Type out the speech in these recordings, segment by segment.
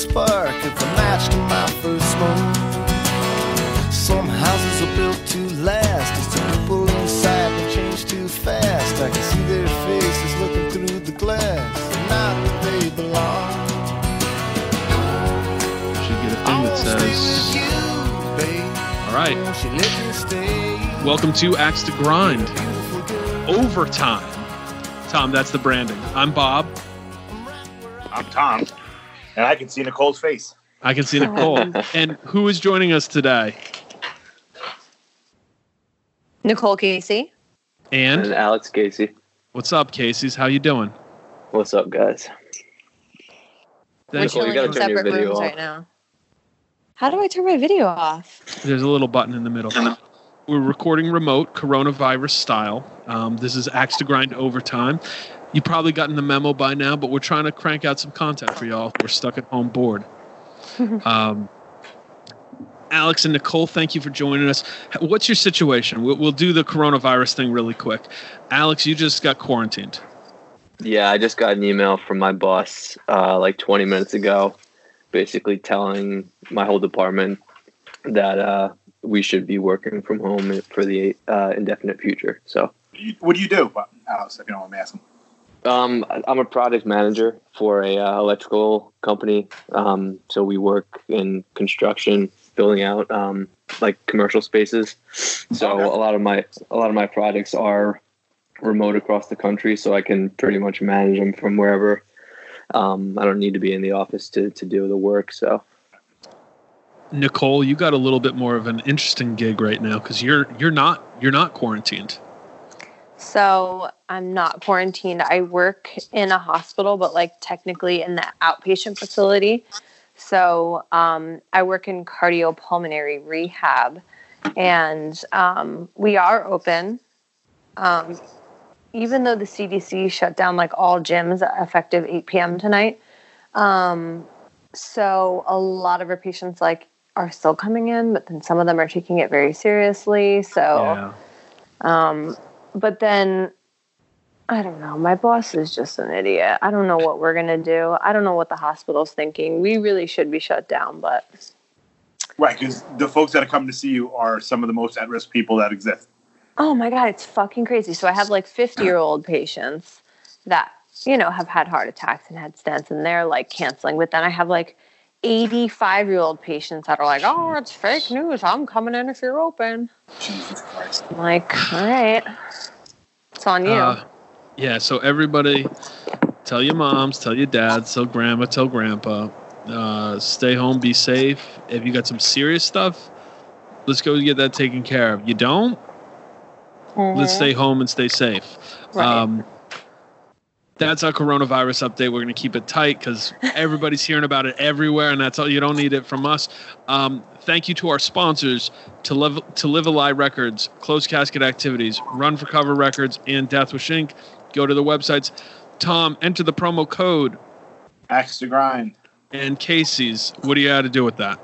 spark of the match to my first smoke. Some houses are built to last. As the people inside they change too fast. I can see their faces looking through the glass, not where they belong. Should get a I thing that says, you. All right, Won't you let me stay? welcome to Axe to Grind Overtime. Tom, that's the branding. I'm Bob. I'm Tom, and I can see Nicole's face. I can see Nicole. and who is joining us today? Nicole Casey. And And Alex Casey. what's up, Casey's? How you doing? What's up, guys? We're Nicole, you gotta turn your video off. right now. How do I turn my video off? There's a little button in the middle. We're recording remote, coronavirus style. Um, this is Axe to Grind Overtime. You've probably gotten the memo by now, but we're trying to crank out some content for y'all. We're stuck at home bored. um, Alex and Nicole, thank you for joining us. What's your situation? We'll, we'll do the coronavirus thing really quick. Alex, you just got quarantined. Yeah, I just got an email from my boss uh, like 20 minutes ago, basically telling my whole department that uh, we should be working from home for the uh, indefinite future. So What do you do, Alex? If you don't want me asking. Um, I'm a product manager for a uh, electrical company. Um, so we work in construction, building out um, like commercial spaces. So Okay. a lot of my a lot of my projects are remote across the country, so I can pretty much manage them from wherever. Um, I don't need to be in the office to to do the work. So Nicole, you got a little bit more of an interesting gig right now because you're you're not you're not quarantined. So I'm not quarantined. I work in a hospital, but like technically in the outpatient facility. So um, I work in cardiopulmonary rehab, and um, we are open. Um, even though the CDC shut down like all gyms effective 8 p.m. tonight, um, so a lot of our patients like are still coming in, but then some of them are taking it very seriously. So. Um, but then I don't know. My boss is just an idiot. I don't know what we're gonna do. I don't know what the hospital's thinking. We really should be shut down, but Right, because the folks that are coming to see you are some of the most at-risk people that exist. oh my god, it's fucking crazy. So I have like fifty year old patients that you know have had heart attacks and had stents, and they're like canceling. But then I have like. 85 year old patients that are like, oh, it's fake news. I'm coming in if you're open. Jesus Christ. I'm like, all right, it's on you. Uh, yeah, so everybody tell your moms, tell your dads, tell grandma, tell grandpa. Uh, stay home, be safe. If you got some serious stuff, let's go get that taken care of. You don't, let's Mhm. stay home and stay safe. Right. Um, that's our coronavirus update. We're going to keep it tight because everybody's hearing about it everywhere, and that's all. You don't need it from us. Um, thank you to our sponsors: to live to live a lie records, closed casket activities, run for cover records, and Death Wish Inc. Go to the websites. Tom, enter the promo code Axe to grind. and Casey's. What do you got to do with that?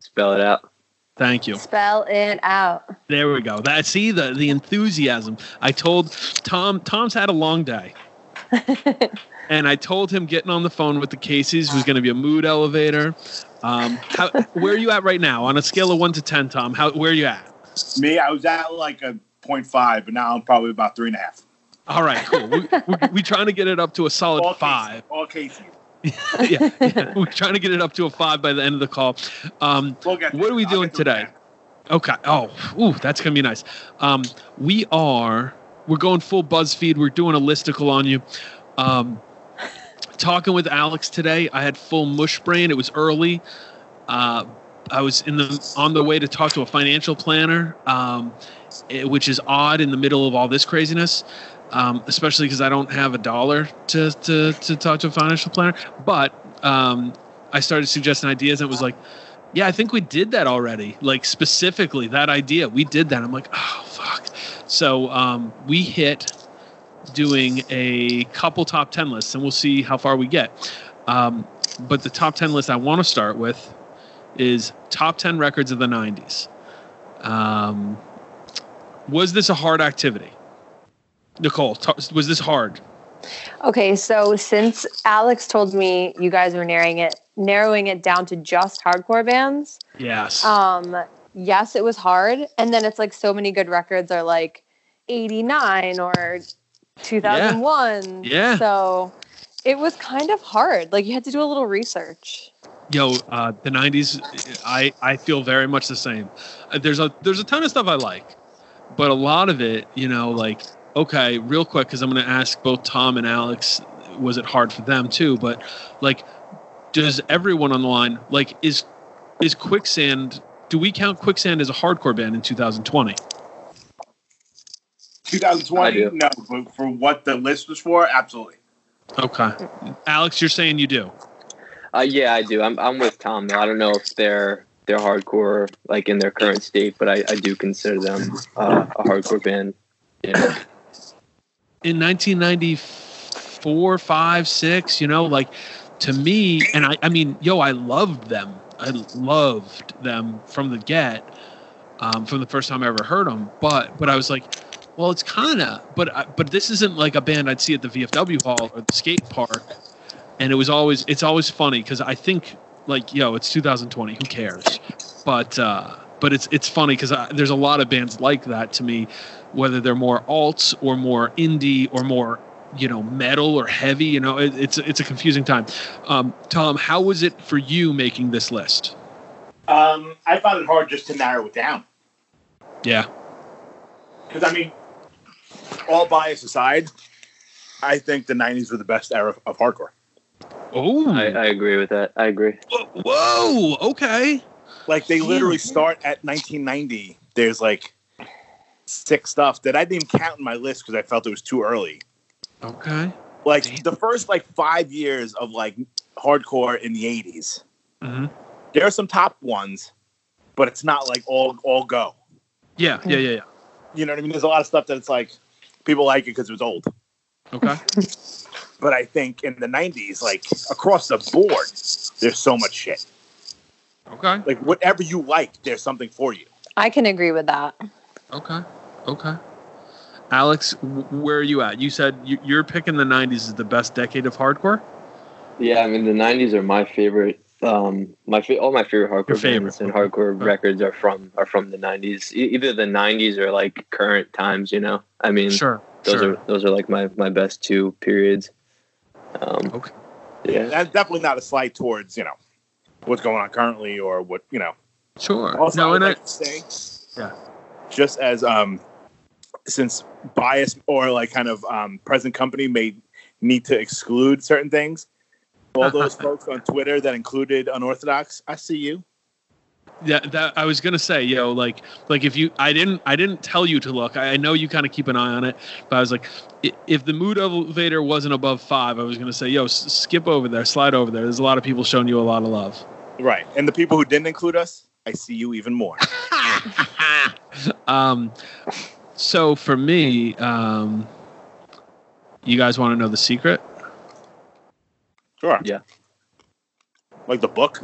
spell it out. Thank you. Spell it out. There we go. That see the the enthusiasm. I told Tom. Tom's had a long day. and I told him getting on the phone with the Casey's was going to be a mood elevator. Um, how, where are you at right now on a scale of one to ten, Tom? How where are you at? Me, I was at like a 0.5, but now I'm probably about three and a half. All right, cool. We, we, we trying to get it up to a solid All five. Casey. All Casey. yeah, yeah, we're trying to get it up to a five by the end of the call. Um, We'll get What are we I'll doing get to it today? Okay. Oh, ooh, that's gonna be nice. Um, we are we're going full BuzzFeed. We're doing a listicle on you. Um, talking with Alex today, I had full mush brain. It was early, uh, I was in the on the way to talk to a financial planner, um, it- which is odd in the middle of all this craziness, um, especially because I don't have a dollar to, to to talk to a financial planner. But um, I started suggesting ideas, and it was like, yeah, I think we did that already. Like specifically that idea, we did that. I'm like, oh fuck. So um, we hit doing a couple top 10 lists and we'll see how far we get. Um, but the top 10 list I want to start with is top 10 records of the 90s. Um, was this a hard activity? Nicole, t- was this hard? Okay, so since Alex told me you guys were narrowing it narrowing it down to just hardcore bands, Yes. um, yes, it was hard. And then it's like so many good records are like 89 or 2001. Yeah. So it was kind of hard. Like you had to do a little research. Yo, uh, the '90s. I I feel very much the same. Uh, There's a there's a ton of stuff I like, but a lot of it, you know, like okay, real quick, because I'm going to ask both Tom and Alex, was it hard for them too? But like, does everyone on the line like is is Quicksand? Do we count Quicksand as a hardcore band in 2020? 2020, no, but for what the list was for, absolutely. Okay, Alex, you're saying you do. Uh, yeah, I do. I'm I'm with Tom though. I don't know if they're they're hardcore like in their current state, but I, I do consider them uh, a hardcore band. Yeah. in 1994 5 6 you know like to me and i i mean yo i loved them i loved them from the get um, from the first time i ever heard them but but i was like well it's kind of but but this isn't like a band i'd see at the vfw hall or the skate park. And it was always it's always funny because i think like yo it's 2020 who cares? But uh but it's it's funny because there's a lot of bands like that to me whether they're more alts or more indie or more you know metal or heavy you know it, it's it's a confusing time um, tom how was it for you making this list Um, I found it hard just to narrow it down yeah because I mean, all bias aside, I think the '90s were the best era of hardcore. oh I, I agree with that. I agree. whoa okay Like they literally start at 1990. There's like six stuff that I didn't even count in my list because I felt it was too early. Okay Like Damn. the first like five years of like hardcore in the 80s. hmm There are some top ones, but it's not like all all go. yeah yeah yeah yeah You know what I mean? There's a lot of stuff that it's like people like it because it was old. okay But I think in the 90s, like across the board, there's so much shit. okay Like whatever you like, there's something for you. I can agree with that. okay okay alex where are you at you said you, you're picking the 90s as the best decade of hardcore Yeah, I mean the '90s are my favorite. Um, my fa- all my favorite hardcore Your favorite, bands and hardcore Okay. records are from are from the '90s. E- either the '90s or like current times. You know, I mean, sure those sure are those are like my my best two periods. Um, okay yeah, That's definitely not a slight towards, you know, what's going on currently or what, you know. sure Also, no I would and I, to say, Yeah. just as um, since bias or like kind of um, present company may need to exclude certain things, all those folks on Twitter that included unorthodox, I see you. Yeah, that I was gonna say, yo, like, like if you, I didn't, I didn't tell you to look. I, I know you kind of keep an eye on it, but I was like, if the mood elevator wasn't above five, I was gonna say, yo, s- skip over there, slide over there. There's a lot of people showing you a lot of love. Right, and the people who didn't include us, I see you even more. um, so for me, um, you guys want to know the secret? Sure. Yeah. Like the book.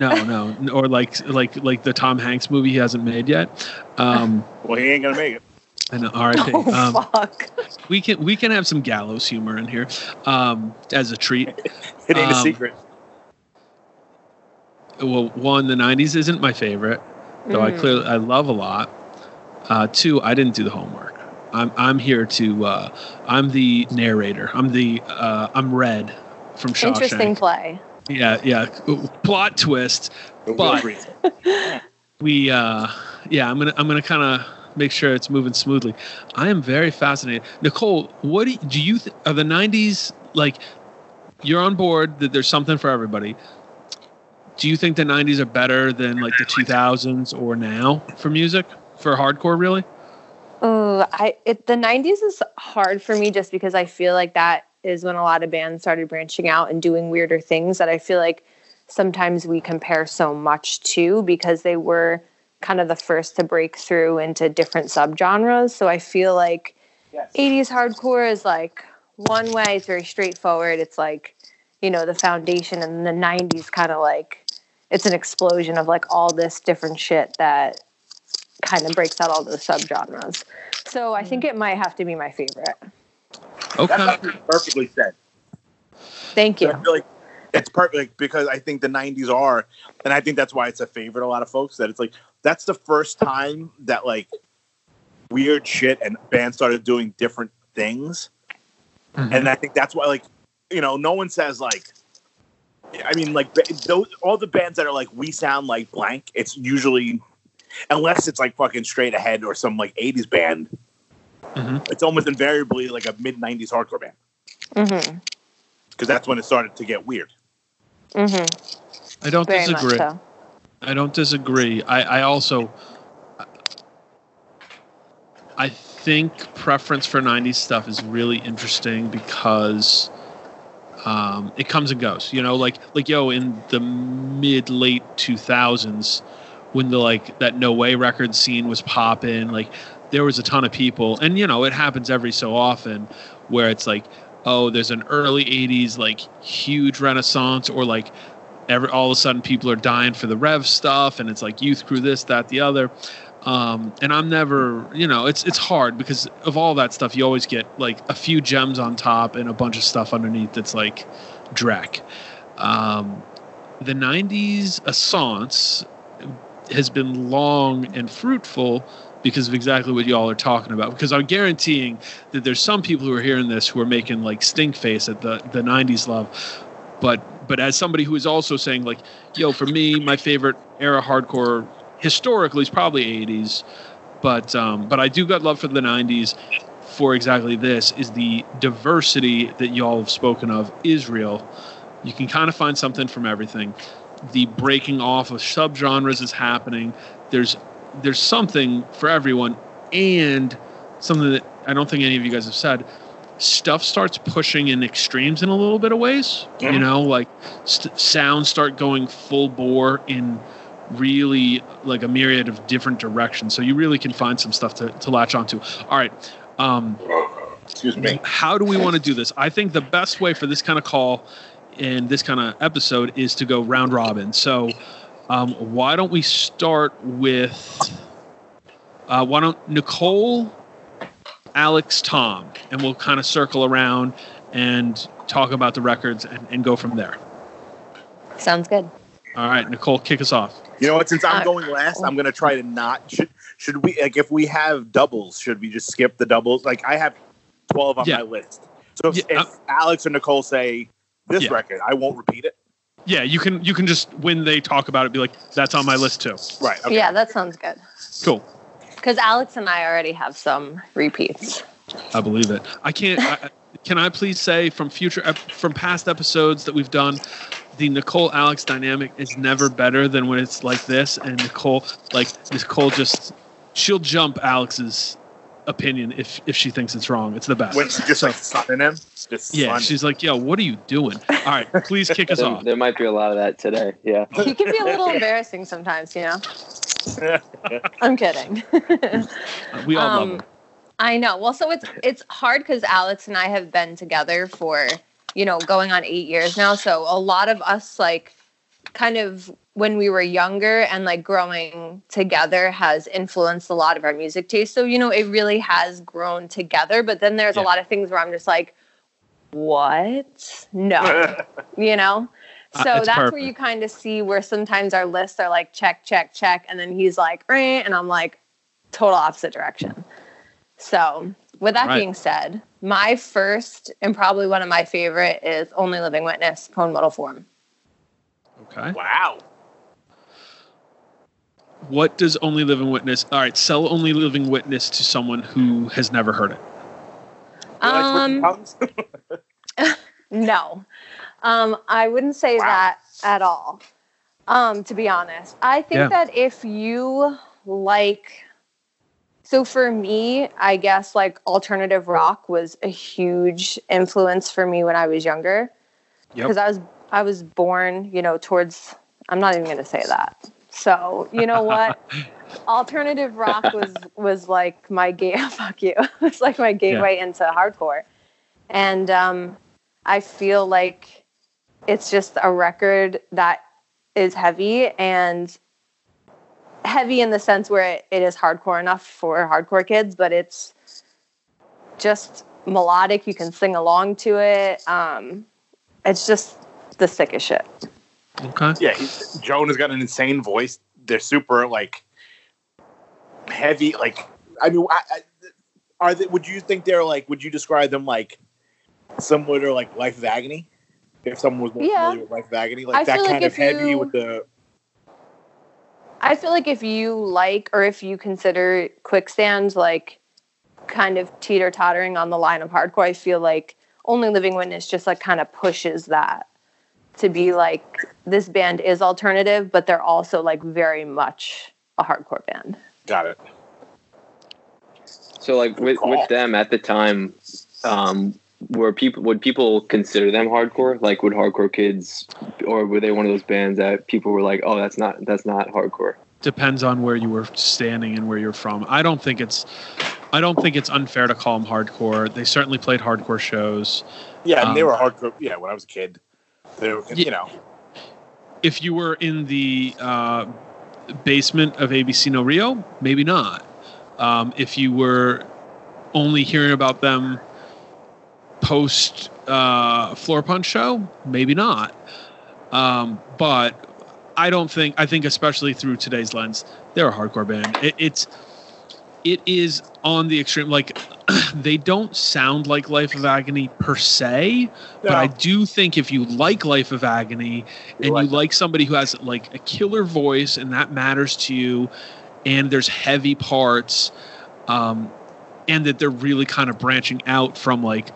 No, no, or like, like, like the Tom Hanks movie he hasn't made yet. Um, Well, he ain't gonna make it. and R.I.P. Oh Um, fuck. we can we can have some gallows humor in here um, as a treat. It ain't a Um, secret. well, one, the '90s isn't my favorite, though I Mm. clearly I love a lot. Uh, two, I didn't do the homework. I'm I'm here to uh, I'm the narrator. I'm the uh, I'm Red from Shawshank. Interesting play. Yeah, yeah. Plot twist. But- We uh, yeah. I'm gonna I'm gonna kind of make sure it's moving smoothly. I am very fascinated. Nicole, what do you, do you th- are the '90s like? You're on board that there's something for everybody. do you think the 90s are better than like the 2000s or now for music for hardcore really Oh, I it, the '90s is hard for me just because I feel like that is when a lot of bands started branching out and doing weirder things that I feel like sometimes we compare so much to because they were kind of the first to break through into different subgenres. So I feel like Yes. 80s hardcore is like one way, it's very straightforward. It's like, you know, the foundation, and the 90s kind of like it's an explosion of like all this different shit that kind of breaks out all those subgenres. So I think it might have to be my favorite. That's okay actually perfectly said. Thank you. I feel like it's perfect because I think the '90s are, and I think that's why it's a favorite. A lot of folks that it's like that's the first time that like weird shit and bands started doing different things, Mhm. and I think that's why like you know no one says like. I mean, like those, all the bands that are like we sound like blank. It's usually, unless it's like fucking straight ahead or some like '80s band. Mhm. It's almost invariably like a mid '90s hardcore band Mm-hmm. because that's when it started to get weird. Mm-hmm. i don't Very disagree so. I don't disagree. I, I also I think preference for 90s stuff is really interesting because um, it comes and goes. You know, like like yo in the mid late 2000s when the like that No Way record scene was popping, like there was a ton of people. And you know, it happens every so often where it's like oh, there's an early 80s like huge renaissance or like every all of a sudden people are dying for the rev stuff and it's like youth crew this that the other. Um, and i'm never you know it's it's hard because of all that stuff you always get like a few gems on top and a bunch of stuff underneath that's like dreck. Um, the 90s assance has been long and fruitful because of exactly what y'all are talking about. Because I'm guaranteeing that there's some people who are hearing this who are making like stink face at the the 90s love, but but as somebody who is also saying like, yo, for me, my favorite era hardcore historically is probably 80s, but um, but I do got love for the 90s. For exactly this is the diversity that y'all have spoken of is real. You can kind of find something from everything. The breaking off of subgenres is happening. There's there's something for everyone, and something that I don't think any of you guys have said. Stuff starts pushing in extremes in a little bit of ways. You Mhm. know, like st- sounds start going full bore in really like a myriad of different directions. So you really can find some stuff to, to latch onto. All right. Um, Excuse me. how do we want to do this? I think the best way for this kind of call and this kind of episode is to go round robin. So, um, why don't we start with uh, why don't Nicole, Alex, Tom, and we'll kind of circle around and talk about the records and, and go from there. Sounds good. All right, Nicole, kick us off. You know what? Since I'm Uh, going last, I'm gonna try to not. Should should we like if we have doubles? Should we just skip the doubles? Like I have twelve on Yeah. my list. So if, Yeah, if Alex or Nicole say this Yeah. record, I won't repeat it. Yeah, you can you can just when they talk about it, be like, "That's on my list too." Right. Okay. Yeah, that sounds good. Cool. Because Alex and I already have some repeats. I believe it. I can't. I, can I please say from future ep- from past episodes that we've done, the Nicole Alex dynamic is never better than when it's like this. And Nicole, like Nicole, just she'll jump Alex's opinion if if she thinks it's wrong. It's the best. When she just like sunning him. Just yeah, sunning. she's like, "Yo, what are you doing?" All right, please kick us There, off. there might be a lot of that today. Yeah. He can be a little embarrassing sometimes, you know. I'm kidding. We all love Um, her. I know. Well, so it's it's hard because Alex and I have been together for you know going on eight years now. So a lot of us like kind of when we were younger and like growing together has influenced a lot of our music taste. So you know it really has grown together. But then there's Yeah. a lot of things where I'm just like, what? No, you know. Uh, So it's that's where you kind of see where sometimes our lists are like check, check, check, and then he's like, "Eh," and I'm like, total opposite direction. So, with that Right. being said, my first and probably one of my favorite is Only Living Witness, Prone Mortal Form. Okay. wow. What does Only Living Witness? All right, sell Only Living Witness to someone who has never heard it. Um, no, um, I wouldn't say Wow. that at all. Um, to be honest, I think Yeah. that if you like, so for me, I guess like alternative rock was a huge influence for me when I was younger. Yep. Because I was I was born, you know, towards. I'm not even going to say that. So you know what? alternative rock was was like my gate. Fuck you. It's like my gateway into hardcore, and um, I feel like it's just a record that is heavy and heavy in the sense where it, it is hardcore enough for hardcore kids, but it's just melodic. You can sing along to it. Um, it's just the sickest shit. Okay. Yeah, he's, Jonah has got an insane voice. They're super like heavy. Like, I mean, I, I, are they? Would you think they're like? Would you describe them like similar to like Life of Agony? If someone was more Yeah. familiar with Life of Agony, like I that feel like kind of heavy you- with the I feel like if you like or if you consider quicksand like kind of teeter tottering on the line of hardcore, I feel like Only Living Witness just like kind of pushes that to be like this band is alternative, but they're also like very much a hardcore band. got it. So like with, with them at the time, um, were people would people consider them hardcore? Like would hardcore kids, or were they one of those bands that people were like, oh, that's not that's not hardcore? Depends on where you were standing and where you're from. I don't think it's, I don't think it's unfair to call them hardcore. They certainly played hardcore shows. Yeah, and they Um, were hardcore. Yeah, when I was a kid, were. You Yeah. know, If you were in the uh, basement of ABC No Rio, maybe not. Um, if you were only hearing about them post uh, Floorpunch show, maybe not. Um, but I don't think I think especially through today's lens, they're a hardcore band. It, it's it is on the extreme. Like they don't sound like Life of Agony per se, but I do think if you like Life of Agony and like you like somebody who has like a killer voice and that matters to you, and there's heavy parts, um, and that they're really kind of branching out from like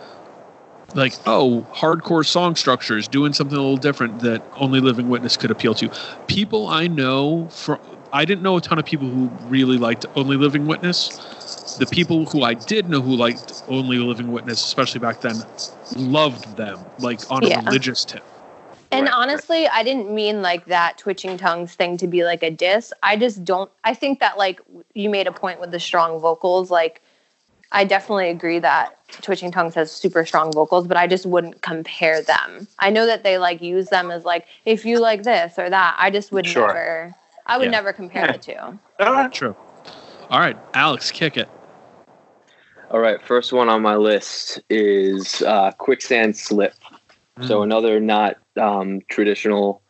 like oh hardcore song structures doing something a little different that only living witness could appeal to people i know for i didn't know a ton of people who really liked only living witness the people who i did know who liked only living witness especially back then loved them like on Yeah. a religious tip And Right, right. honestly, I didn't mean like that twitching tongues thing to be like a diss. I just don't. I think that like you made a point with the strong vocals. Like, I definitely agree that twitching tongues has super strong vocals, but I just wouldn't compare them. I know that they like use them as like if you like this or that. I just would Sure. never. I would Yeah. never compare the two. All right. true all right alex kick it All right, first one on my list is uh, Quicksand Slip. So another not um, traditional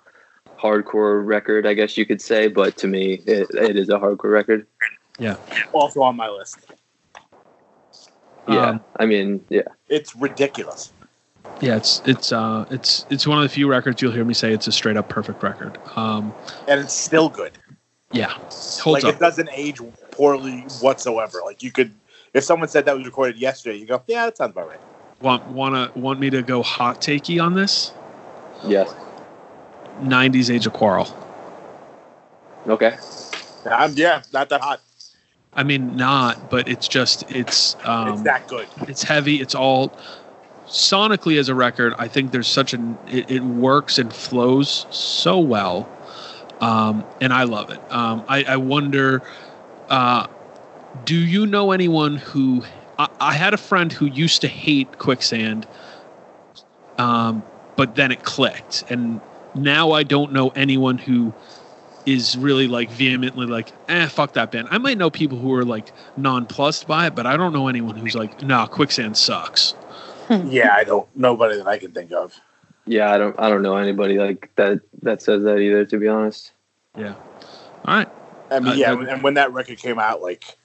hardcore record, I guess you could say, but to me, it, it is a hardcore record. Yeah. Also on my list. Yeah, Um, I mean, yeah, It's ridiculous. Yeah it's it's uh it's it's one of the few records you'll hear me say it's a straight up perfect record um and it's still good. yeah holds like up it doesn't age poorly whatsoever. Like you could, if someone said that was recorded yesterday, you go, yeah, that sounds about right. want wanna want me to go hot takey on this yes, 90s age of quarrel okay, Um, yeah, not that hot. i mean not but it's just it's um it's that good. it's heavy it's all sonically as a record i think there's such an it, it works and flows so well um and i love it um i i wonder uh do you know anyone who I, I had a friend who used to hate quicksand um but then it clicked and now i don't know anyone who is really like vehemently like, eh, fuck that band. I might know people who are like nonplussed by it, but I don't know anyone who's like, nah, Quicksand sucks. Yeah, I don't. Nobody that I can think of. yeah. I don't, I don't know anybody like that that says that either. To be honest, Yeah. All right. I mean, Uh, yeah, uh, and when that record came out, like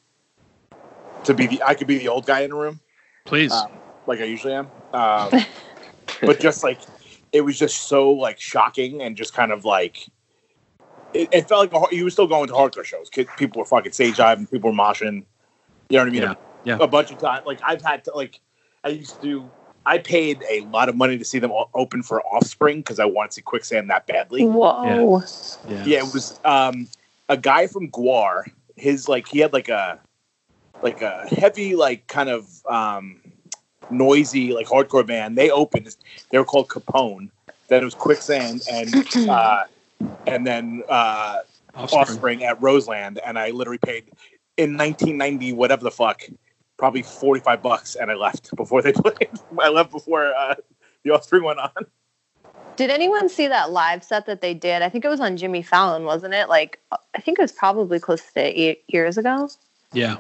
to be the, I could be the old guy in the room, Please. um, like I usually am. Um, but just like it was just so like shocking and just kind of like it, it felt like a, har- you were still going to hardcore shows. Kid, people were fucking stage diving, people were moshing. You know what I mean? Yeah, yeah. A, bunch of times. Like I've had to like I used to. I paid a lot of money to see them o- open for Offspring because I wanted to see Quicksand that badly. Whoa. Yeah. Yeah, it was um, a guy from Guar. His like he had like a like a heavy like kind of um, noisy like hardcore band. They opened. They were called Capone. Then it was Quicksand and uh, and then uh, Offspring. Offspring at Roseland, and I literally paid in 1990 whatever the fuck, probably 45 bucks, and I left before they played. I left before uh, the Offspring went on. Did anyone see that live set that they did? I think it was on Jimmy Fallon, wasn't it? Like, I think it was probably close to eight years ago. Yeah.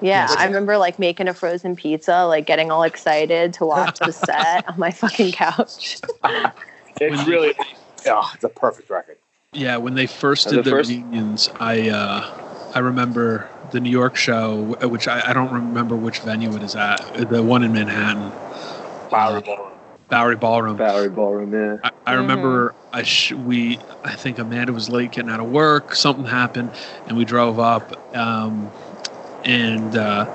Yeah, Yes. I remember like making a frozen pizza, like getting all excited to watch the set on my fucking couch. It's When- really, oh, it's a perfect record. Yeah, when they first did the the first- reunions, I uh, I remember the New York show, which I, I don't remember which venue it is at, the one in Manhattan, Bowery Ballroom. Bowery Ballroom. Bowery Ballroom, yeah. I, I remember I sh- we I think Amanda was late getting out of work. Something happened, and we drove up um, and uh,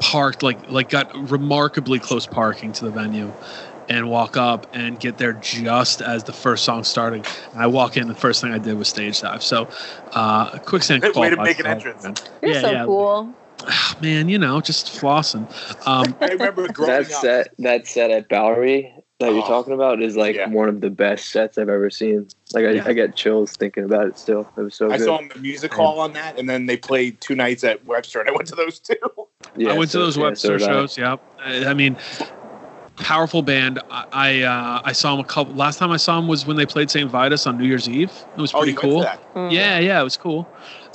parked like like got remarkably close parking to the venue, and walk up and get there just as the first song started. And I walk in, the first thing I did was stage dive. So, uh, quicksand. Way to make an entrance. man. You're Yeah, so yeah. cool. Ah, Man, you know, just flossing. Um, I remember growing That up. set, that set at Bowery that you're Oh. talking about is like Yeah. one of the best sets I've ever seen. Like I, Yeah. I get chills thinking about it still. It was so I good. saw him at the music hall on that, and then they played two nights at Webster, and I went to those two. yeah, I went to those yeah, Webster so shows. Yeah, I I mean, powerful band. I I, uh, I saw them a couple. Last time I saw them was when they played St. Vitus on New Year's Eve. It was Oh, pretty you went to cool. that? Mm. Yeah, yeah, it was cool.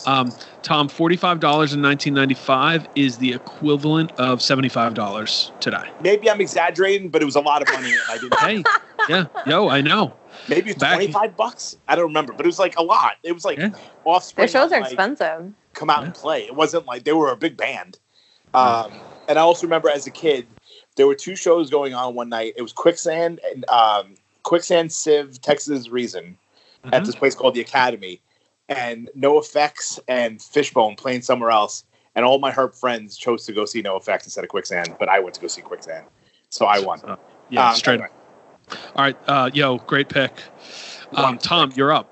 Um, Tom, forty-five dollars in nineteen ninety-five is the equivalent of seventy-five dollars today. Maybe I'm exaggerating, but it was a lot of money. I didn't. Hey, yeah, yo, I know. Maybe it's Back- 25 bucks. I don't remember, but it was like a lot. It was like Yeah. Offspring. Their shows are like, expensive. Come out and play. It wasn't like they were a big band. Um, and I also remember as a kid, there were two shows going on one night. It was Quicksand and um, Quicksand Civ Texas Reason at Mhm. this place called the Academy, and NOFX and Fishbone playing somewhere else. And all my Herb friends chose to go see NOFX instead of Quicksand, but I went to go see Quicksand, so I won. So, yeah, Um, straight. anyway. All right, uh, yo, great pick. Um, Tom, you're up.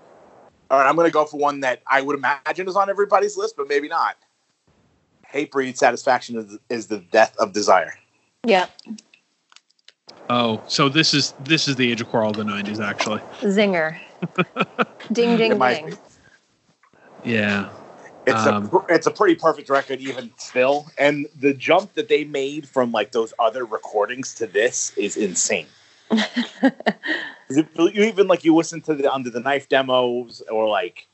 All right, I'm going to go for one that I would imagine is on everybody's list, but maybe not. Hatebreed satisfaction is, is the death of desire. Yeah. Oh, so this is this is the age of quarrel of the '90s, actually. Zinger. ding, ding, ding. be. Yeah. It's Um, a pr- it's a pretty perfect record even still, and the jump that they made from like those other recordings to this is insane. you even like you listen to the under the knife demos or like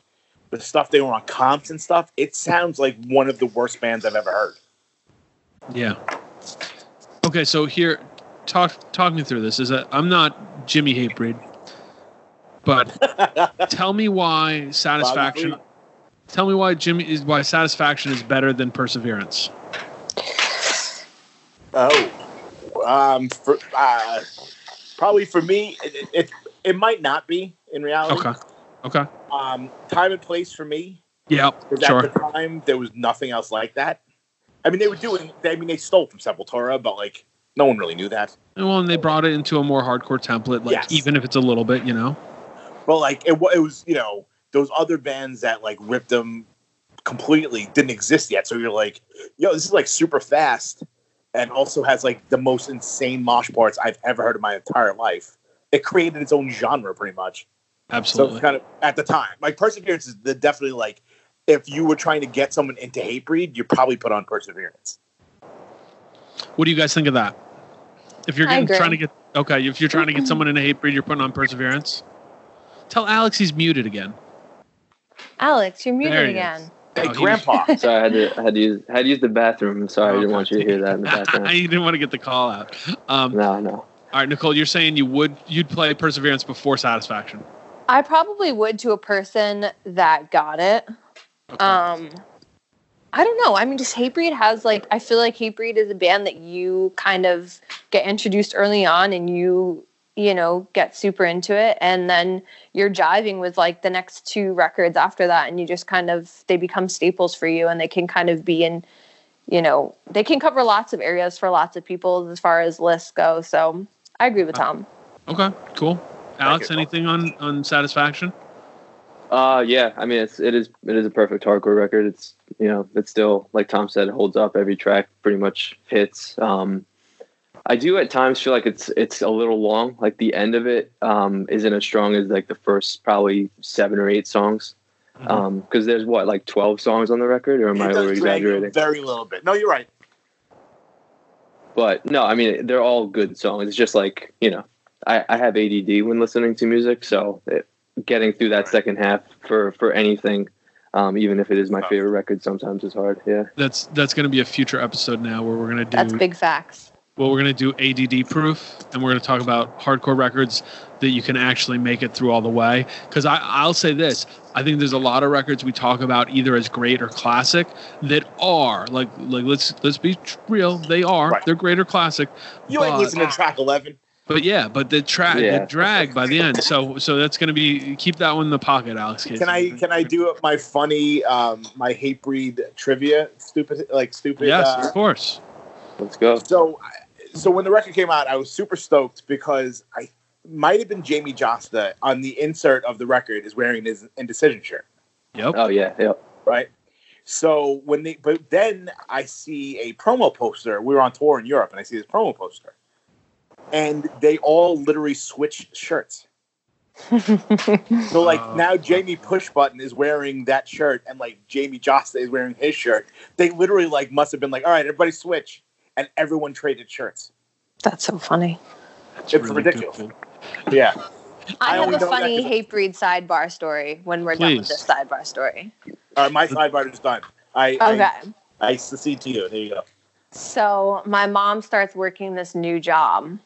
the stuff they were on comps and stuff, it sounds like one of the worst bands I've ever heard. Yeah. Okay, so here, talk talk me through this. Is that I'm not Jimmy Hatebreed, but tell me why satisfaction. Tell me why Jimmy is why satisfaction is better than perseverance. Oh, um, for, uh, probably for me, it, it it might not be in reality. Okay. Okay. Um, time and place for me Yeah. Sure. at the time, there was nothing else like that. I mean, they were doing. I mean, they stole from Sepultura, but like, no one really knew that. Well, and they brought it into a more hardcore template, like Yes. even if it's a little bit, you know. But like, it, it was you know those other bands that like ripped them completely didn't exist yet. So you're like, yo, this is like super fast, and also has like the most insane mosh parts I've ever heard in my entire life. It created its own genre, pretty much. Absolutely. it's kind of at the time, like Perseverance is the, definitely like if you were trying to get someone into Hatebreed, you probably put on Perseverance. What do you guys think of that? If you're getting, trying to get okay, if you're trying to get someone into Hatebreed, you're putting on perseverance. Tell Alex he's muted again. Alex, you're muted he again. is. Hey, Oh, he- Grandpa. Sorry, I had to I had to use I had to use the bathroom. I'm sorry, I didn't Okay. want you to hear that in the background. I didn't want to get the call out. Um, no, no. All right, Nicole, you're saying you would you'd play Perseverance before Satisfaction. I probably would to a person that got it. Okay. Um, I don't know. I mean, just Hatebreed has like I feel like Hatebreed is a band that you kind of get introduced early on, and you you know get super into it, and then you're jiving with like the next two records after that, and you just kind of they become staples for you, and they can kind of be in you know, they can cover lots of areas for lots of people as far as lists go. So I agree with Tom. Okay, cool. Alex, anything on on satisfaction? Uh, yeah. I mean, it's it is it is a perfect hardcore record. It's you know it's still like Tom said, it holds up. Every track pretty much hits. Um, I do at times feel like it's it's a little long. Like the end of it um, isn't as strong as like the first probably seven or eight songs. Mhm. Um, because there's what like twelve songs on the record, or am I over does drag you exaggerating? Very little bit. No, you're right. But no, I mean they're all good songs. It's just like you know, I, I have ADD when listening to music, so it, getting through that Right. second half for for anything, um, even if it is my Tough. favorite record, sometimes is hard. Yeah. That's that's going to be a future episode now where we're going to do That's big facts. well we're going to do ADD proof and we're going to talk about hardcore records that you can actually make it through all the way cuz I I'll say this I think there's a lot of records we talk about either as great or classic that are like like let's let's be real they are Right. they're great or classic You ain't listening to track 11. But yeah but the track Yeah. the drag by the end so so that's going to be keep that one in the pocket Alex Casey. Can I can I do my funny um my Hatebreed trivia? Stupid like stupid. Yes, uh, of course. Let's go. So, so when the record came out, I was super stoked because I might have been Jamey Jasta on the insert of the record is wearing his indecision shirt, Yep. Oh yeah, Yep. right? So when they, but then I see a promo poster. We were on tour in Europe, and I see this promo poster, and they all literally switched shirts. So like Oh. now Jamie Pushbutton is wearing that shirt, and like Jamey Jasta is wearing his shirt. They literally like must have been like, all right, everybody switch, and everyone traded shirts. That's so funny. That's it's really ridiculous. Yeah. I, I have a know that funny 'cause- Hatebreed sidebar story when we're done with this sidebar story. All right, my sidebar is done. I, Okay. I I secede to you. There you go. So my mom starts working this new job,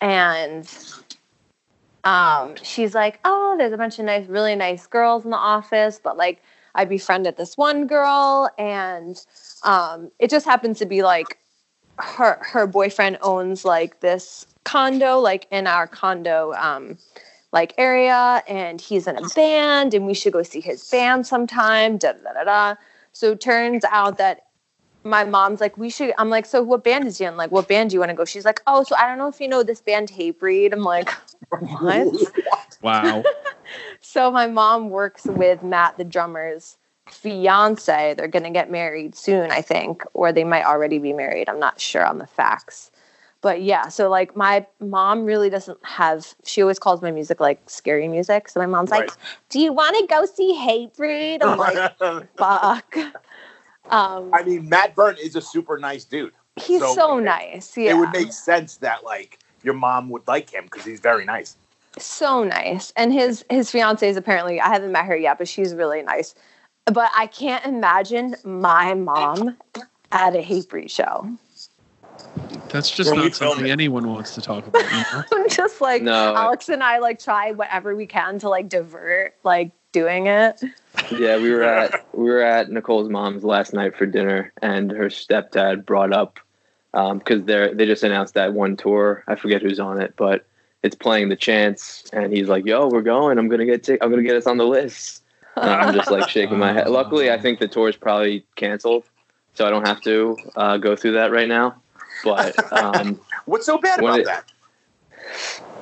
and um, she's like, "Oh, there's a bunch of nice, really nice girls in the office, but like I befriended this one girl, and um, it just happens to be like her her boyfriend owns like this condo, like in our condo um, like area, and he's in a band, and we should go see his band sometime." Da da da da. So turns out that my mom's like, we should. I'm like, so what band is he in? Like, what band do you want to go? She's like, oh, so I don't know if you know this band Hatebreed. I'm like, what? Wow. so my mom works with Matt, the drummer's fiance. They're gonna get married soon, I think, or they might already be married. I'm not sure on the facts. But yeah, so like my mom really doesn't have. She always calls my music like scary music. So my mom's like, "Do you want to go see Hatebreed?" I'm like, "Fuck." Um, I mean, Matt Byrne is a super nice dude. he's so- so, nice. Yeah. It would make sense that like your mom would like him because he's very nice. so nice and his his fiance is apparently i haven't met her yet but she's really nice but i can't imagine my mom at a Hatebreed show That's just When we not something anyone wants to talk about. You know? i'm just like No. alex and i like try whatever we can to like divert like doing it Yeah, we were at we were at Nicole's mom's last night for dinner, and her stepdad brought up because they're they just announced that one tour. I forget who's on it, but it's playing the Chance, and he's like, "Yo, we're going. I'm gonna get t- I'm gonna get us on the list." And I'm just like shaking my head. Luckily, I think the tour is probably canceled, so I don't have to uh, go through that right now. But um, What's so bad When about it-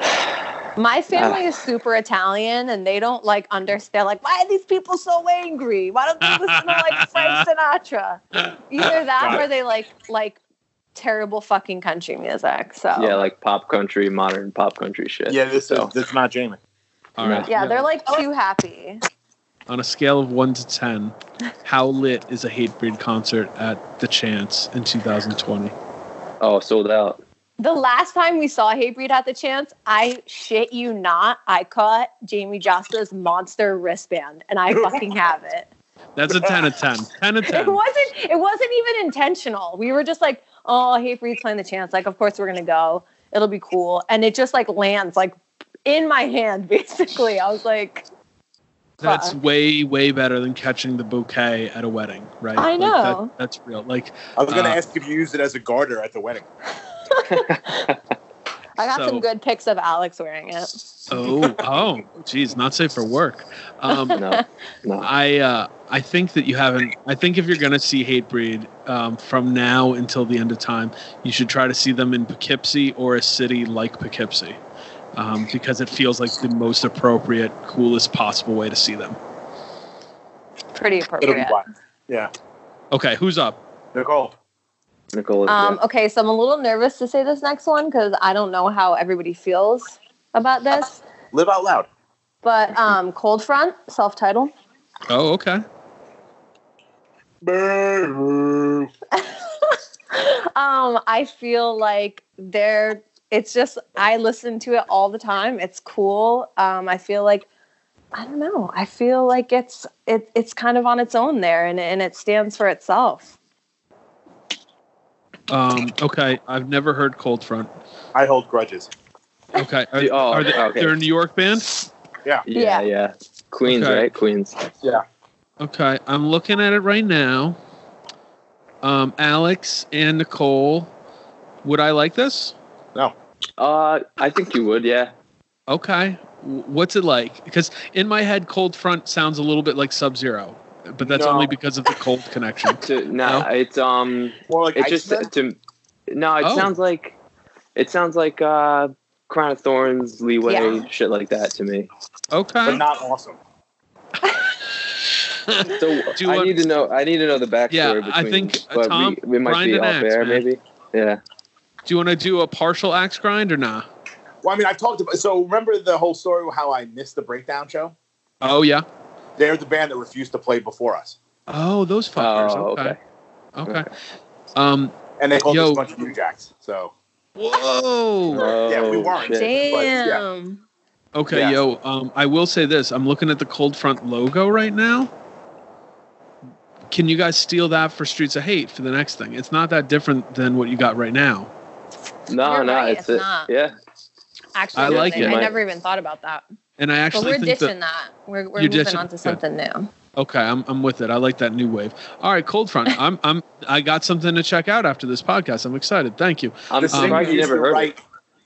that? my family Ah. is super italian and they don't like understand like why are these people so angry why don't they listen to like frank sinatra either that Got or they like like terrible fucking country music so yeah, like pop country, modern pop country shit. Yeah, this So- is this is not Jamie. All right. yeah they're like too happy On a scale of one to ten, how lit is a Hatebreed concert at the Chance in 2020? Oh, sold out. The last time we saw Hatebreed at the chance, I shit you not, I caught Jamey Jasta's monster wristband, and I fucking have it. That's a 10 of 10. 10 of It 10. wasn't. It wasn't even intentional. We were just like, "Oh, Hatebreed's playing the chance. Like, of course we're gonna go. It'll be cool." And it just like lands like in my hand, basically. I was like, That's fuck. way, way better than catching the bouquet at a wedding, right? I Like, know. that- that's real. Like, I was gonna Uh, ask if you used it as a garter at the wedding. I I got So- some good pics of Alex wearing it. Oh, oh, geez, not safe for work. Um, No, no. I uh, I think that you haven't. I think if you're going to see Hatebreed um, from now until the end of time, you should try to see them in Poughkeepsie or a city like Poughkeepsie, um, because it feels like the most appropriate, coolest possible way to see them. Pretty It'll be appropriate. Yeah. Okay, who's up? Nicole. Nicole. Um, okay, so I'm a little nervous to say this next one because I don't know how everybody feels about this. Live out loud. But um, Cold Front, self-titled. Oh, okay. Boo. um, I feel like they're. It's just I listen to it all the time. It's cool. Um, I feel like I don't know. I feel like it's it, it's kind of on its own there, and and it stands for itself. Um, okay, I've never heard Cold Front. I hold grudges. Okay, are, Oh, are they, okay. they're a New York band? yeah, yeah. yeah, Queens, Okay. right? Queens. Yeah. Okay, I'm looking at it right now. Um, Alex and Nicole, would I like this? No. Uh, I think you would. Yeah. Okay. What's it like? Because in my head, Cold Front sounds a little bit like Sub Zero, but that's No. only because of the cold connection. To, no, No? it's um, More like it just Iceman? to no, it Oh. sounds like it sounds like uh, Crown of Thornz, Leeway, Yeah. shit like that to me. Okay. but not awesome. So Do you I want- need to know. I need to know the backstory. Yeah, between, I think, uh, but Tom, we, we might grind be an off axe, air, man. maybe. Yeah. Do you want to do a partial axe grind or not? Well, I mean, I've talked about. So remember the whole story of how I missed the breakdown show? Oh yeah. They're the band that refused to play before us, Oh, those fuckers. Oh, okay. okay. Okay. Um. and they called Yo. us a bunch of New Jacks. So Whoa. Yeah, we Oh, weren't. shit. Damn. Okay, Yeah. yo. Um, I will say this. I'm looking at the Cold Front logo right now. Can you guys steal that for Streets of Hate for the next thing? It's not that different than what you got right now. No, You're no, right, it's, it's it. not. Yeah. Actually, I like it. I never even thought about that. And I But actually we're think ditching that. that. We're, we're moving ditching- on to good. something new. Okay, I'm I'm with it. I like that new wave. All right, Cold Front. I'm I'm I got something to check out after this podcast. I'm excited. Thank you. I'm the singer surprised you used never to heard write. it.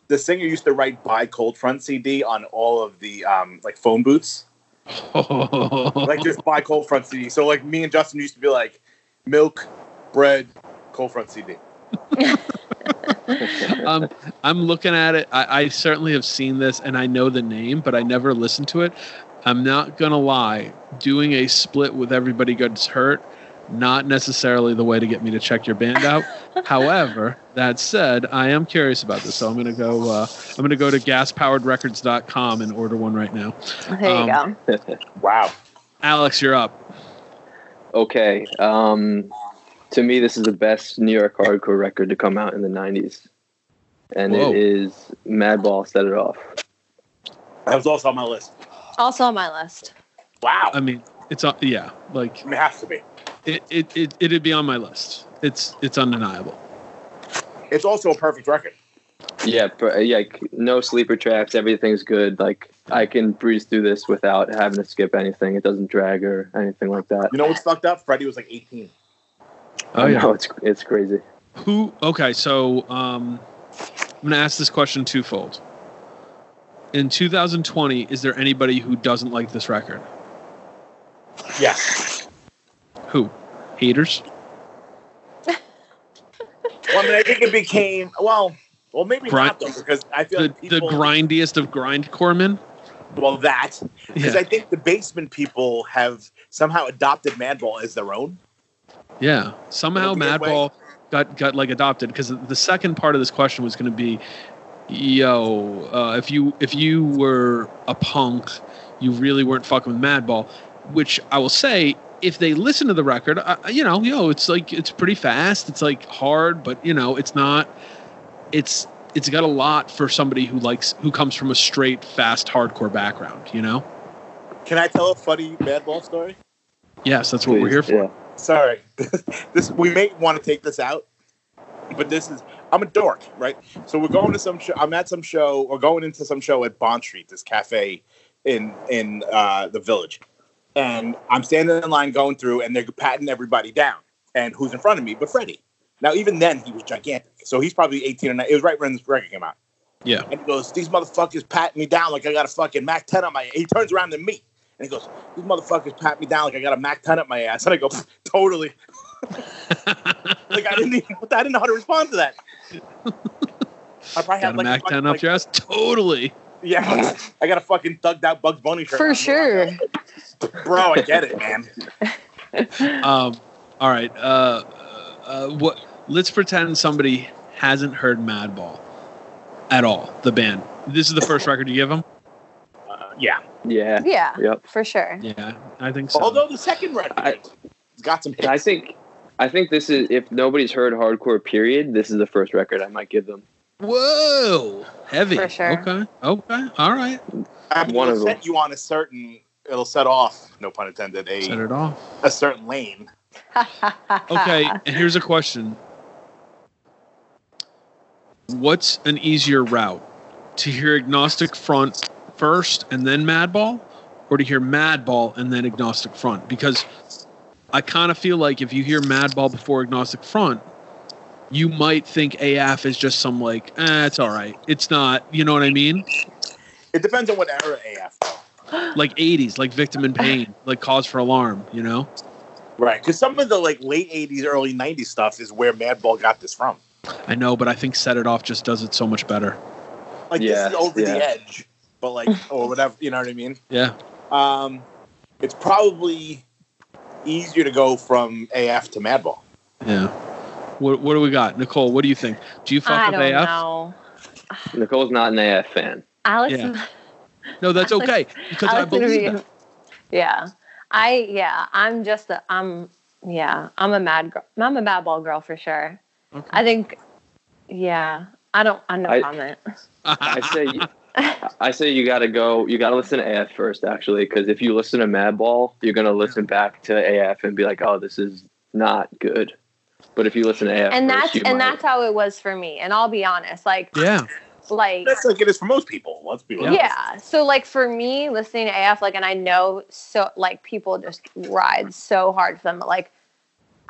The singer used to write "Buy Cold Front" CD on all of the um, like phone booths, like just "Buy Cold Front" CD. So like me and Justin used to be like, "Milk, bread, Cold Front CD." um, I'm looking at it. I, I certainly have seen this and I know the name, but I never listened to it. I'm not gonna lie. Doing a split with everybody gets hurt, not necessarily the way to get me to check your band out. However, that said, I am curious about this, so I'm gonna go. Uh, I'm gonna go to gaspoweredrecords.com and order one right now. There you Um, go. Wow. Alex, you're up. Okay. Um, to me, this is the best New York hardcore record to come out in the '90s, and Whoa. it is Madball. Set it off. That was also on my list. Also on my list. Wow. I mean, it's uh, yeah, like it has to be. it, it, it it'd be on my list. It's it's undeniable. It's also a perfect record. Yeah, per- yeah. like, No sleeper tracks. Everything's good. Like I can breeze through this without having to skip anything. It doesn't drag or anything like that. You know what's fucked up? Freddie was like 18. Oh yeah. no, it's it's crazy. Who? Okay, so um, I'm gonna ask this question twofold. In 2020, is there anybody who doesn't like this record? Yes. Who? Haters? Well, I mean, I think it became well. Well, maybe Grind- not though, because I feel The like the grindiest of grindcore men? well, that because Yeah. I think the basement people have somehow adopted Madball as their own. Yeah. Somehow In a weird way. Madball got got like adopted because the second part of this question was going to be, yo, uh, if you if you were a punk, you really weren't fucking with Madball, which I will say. If they listen to the record, uh, you know, yo, it's like it's pretty fast. It's like hard, but you know, it's not. It's it's got a lot for somebody who likes who comes from a straight fast hardcore background. You know. Can I tell a funny Madball story? Yes, that's what we're here for. yeah. Sorry, this we may want to take this out, but this is I'm a dork, right? So we're going to some show. I'm at some show or going into some show at Bond Street, this cafe in in uh, the village, and I'm standing in line going through, and they're patting everybody down. And who's in front of me? But Freddie. Now even then he was gigantic, so he's probably 18 or 19. It was right when this record came out. Yeah. And he goes, "These motherfuckers patting me down like I got a fucking Mac 10 on my." He turns around to me and he goes, "These motherfuckers pat me down like I got a Mac 10 up my ass." And I go, "Totally." Like I didn't even, I didn't know how to respond to that. I probably Got had a like, Mac fucking, 10 up like- your ass? Totally. Yeah, I got a fucking thugged out Bugs Bunny shirt. For on. sure. bro. I get it, man. Um, all right. Uh, uh, what? Let's pretend somebody hasn't heard Madball at all. The band. This is the first record you give them. Uh, yeah. Yeah. Yeah, Yep. for sure. Yeah, I think so. Although the second record I- got some hits. I think I think this is if nobody's heard hardcore period, this is the first record I might give them. Whoa, heavy. For sure. Okay. Okay. All right. I mean, one it'll of them. set you on a certain. It'll set off, no pun intended, Set a it off. a certain lane. Okay. here's a question. What's an easier route? To hear Agnostic Front first and then Madball, or to hear Madball and then Agnostic Front? Because I kind of feel like if you hear Madball before Agnostic Front, you might think AF is just some like, eh, it's all right. It's not. You know what I mean? It depends on what era AF. Like 80s, like Victim in Pain, like Cause for Alarm. You know? Right, because some of the like late '80s, early '90s stuff is where Madball got this from. I know, but I think Set It Off just does it so much better. Like Yeah, this is over yeah. the edge, but like or whatever, you know what I mean? Yeah. Um, it's probably easier to go from AF to Madball. Yeah. What What do we got, Nicole? What do you think? Do you fuck I with don't AF? know. Nicole's not an AF fan. Alex, Yeah. No, that's Alex- okay because I Alex would believe be- that. Yeah, I yeah, I'm just a I'm yeah, I'm a mad girl. I'm a mad ball girl for sure. Okay. I think yeah, I don't I no I- comment. I say I say you got to go. You got to listen to AF first, actually, because if you listen to Madball, you're gonna listen back to AF and be like, "Oh, this is not good." But if you listen to AF, and first, that's you and might- that's how it was for me. And I'll be honest, like yeah. like That's like it is for most people. Let's be honest. yeah. So like for me, listening to AF, like, and I know so like people just ride so hard for them, but like,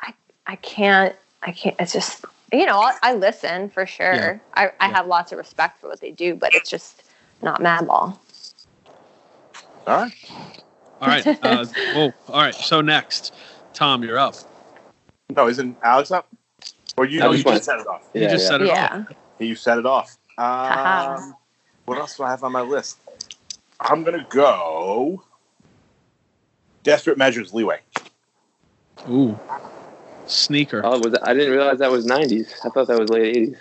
I I can't I can't. It's just you know I, I listen for sure. Yeah. I I Yeah. have lots of respect for what they do, but it's just not Madball. All right. All right. Uh, oh, all right. So next, Tom, you're up. No, isn't Alex up? Or you? I No, you just set it off. You Yeah, just yeah. set it Yeah. off. You set it off. Haha. Um, what else do I have on my list? I'm gonna go. Desperate Measures, Leeway. Ooh, sneaker. Oh, was I didn't realize that was '90s. I thought that was late '80s.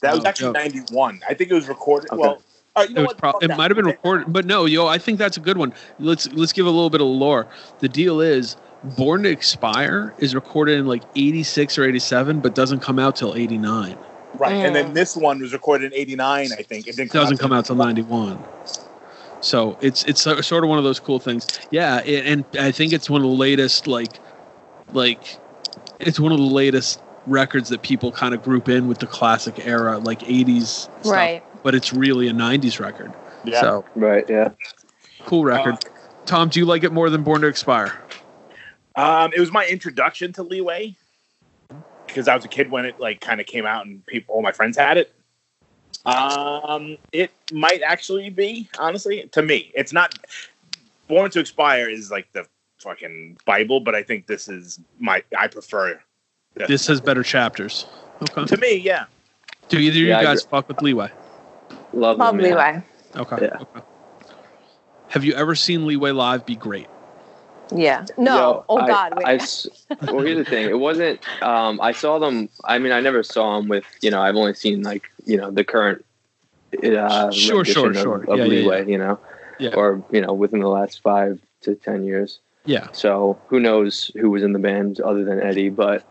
That was actually joke. '91. I think it was recorded. Okay. Well, all right, you know it was pro- it might have been recorded, but no, yo, I think that's a good one. Let's let's give a little bit of lore. The deal is, Born to Expire is recorded in like '86 or '87, but doesn't come out till '89. Right, and then Mm. this one was recorded in '89. I think it didn't It doesn't come out till '91. So it's it's so- sort of one of those cool things. Yeah, it, and I think it's one of the latest like like it's one of the latest records that people kind of group in with the classic era, like '80s stuff. Right. But it's really a '90s record. Yeah. So Right? Yeah. cool record. Tom, do you like it more than Born to Expire? Um, it was my introduction to Leeway because I was a kid when it like kind of came out and people, all my friends had it. Um, it might actually be honestly to me. It's not Born to Expire is like the fucking Bible, but I think this is my I prefer This has better chapters. Okay. to me. Yeah, Do either of Yeah, you guys fuck with Leeway? Love, Love them. Leeway. Okay. Yeah. okay. Have you ever seen Leeway live be great? Yeah. No. Yo, oh I- God. Wait. I s- well, here's the thing. It wasn't. Um, I saw them. I mean, I never saw them with. You know, I've only seen like you know the current. Uh, Sure, sure, rendition sure. Of, of Yeah, yeah, Leeway, you know, Yeah. or you know, within the last five to ten years. Yeah. So who knows who was in the band other than Eddie? But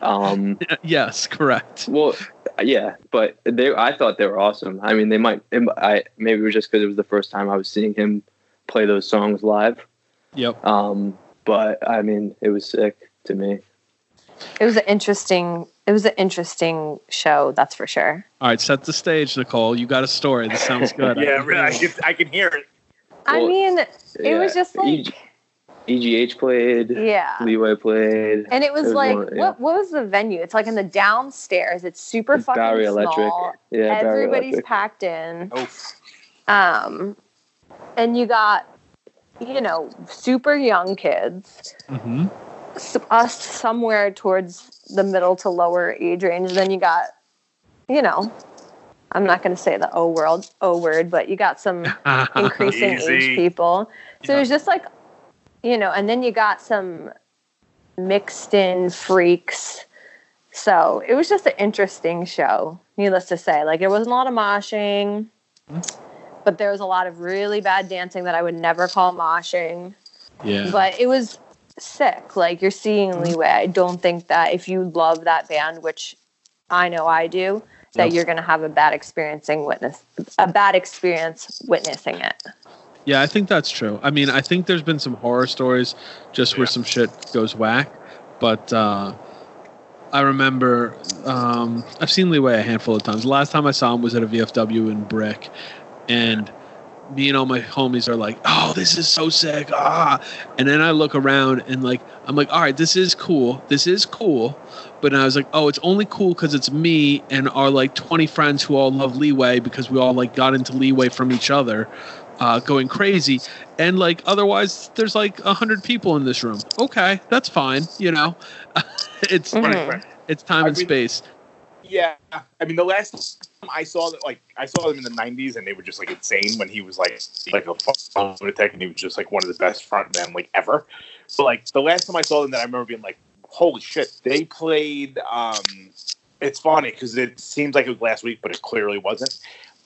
um, yes, correct. well, yeah. But they, I thought they were awesome. I mean, they might. I maybe it was just because it was the first time I was seeing him play those songs live. Yep. Um, but I mean, it was sick to me. it was an interesting. It was an interesting show. That's for sure. All right, set the stage, Nicole. You got a story. This sounds good. yeah. Really, I can, I can hear it. I Well, mean, it was yeah, just you- like EGH played. Yeah. Leeway played. And it was, It was like, one- yeah. what what was the venue? It's like in the downstairs. It's super It's fucking Bowery small. Electric. Yeah, Bowery Everybody's Electric. packed in. Oh, Um, and you got, you know, super young kids, hmm s- us somewhere towards the middle to lower age range. Then you got, you know, I'm not going to say the O world, O word, but you got some increasing age people. So Yeah. it was just like, you know, and then you got some mixed in freaks. So it was just an interesting show, needless to say. Like there wasn't a lot of moshing, but there was a lot of really bad dancing that I would never call moshing. yeah. But it was sick. Like you're seeing mm-hmm. Leeway. I don't think that if you love that band, which I know I do, that Yep. you're gonna have a bad experiencing witness a bad experience witnessing it. Yeah, I think that's true. I mean, I think there's been some horror stories just where Yeah. some shit goes whack, but uh, I remember um, I've seen Leeway a handful of times. The last time I saw him was at a VFW in Brick, and me and all my homies are like, "Oh, this is so sick!" Ah, and then I look around and like I'm like, "All right, this is cool. This is cool." But I was like, "Oh, it's only cool because it's me and our like 20 friends who all love Leeway because we all like got into Leeway from each other." Uh, going crazy, and like otherwise, there's like a hundred people in this room. Okay, that's fine. You know, it's Mhm. right. it's time I and mean- space. Yeah, I mean the last time I saw that, like I saw them in the '90s, and they were just like insane when he was like like a lunatic, and he was just like one of the best frontmen like ever. So like the last time I saw them, that I remember being like, "Holy shit!" They played. um It's funny because it seems like it was last week, but it clearly wasn't.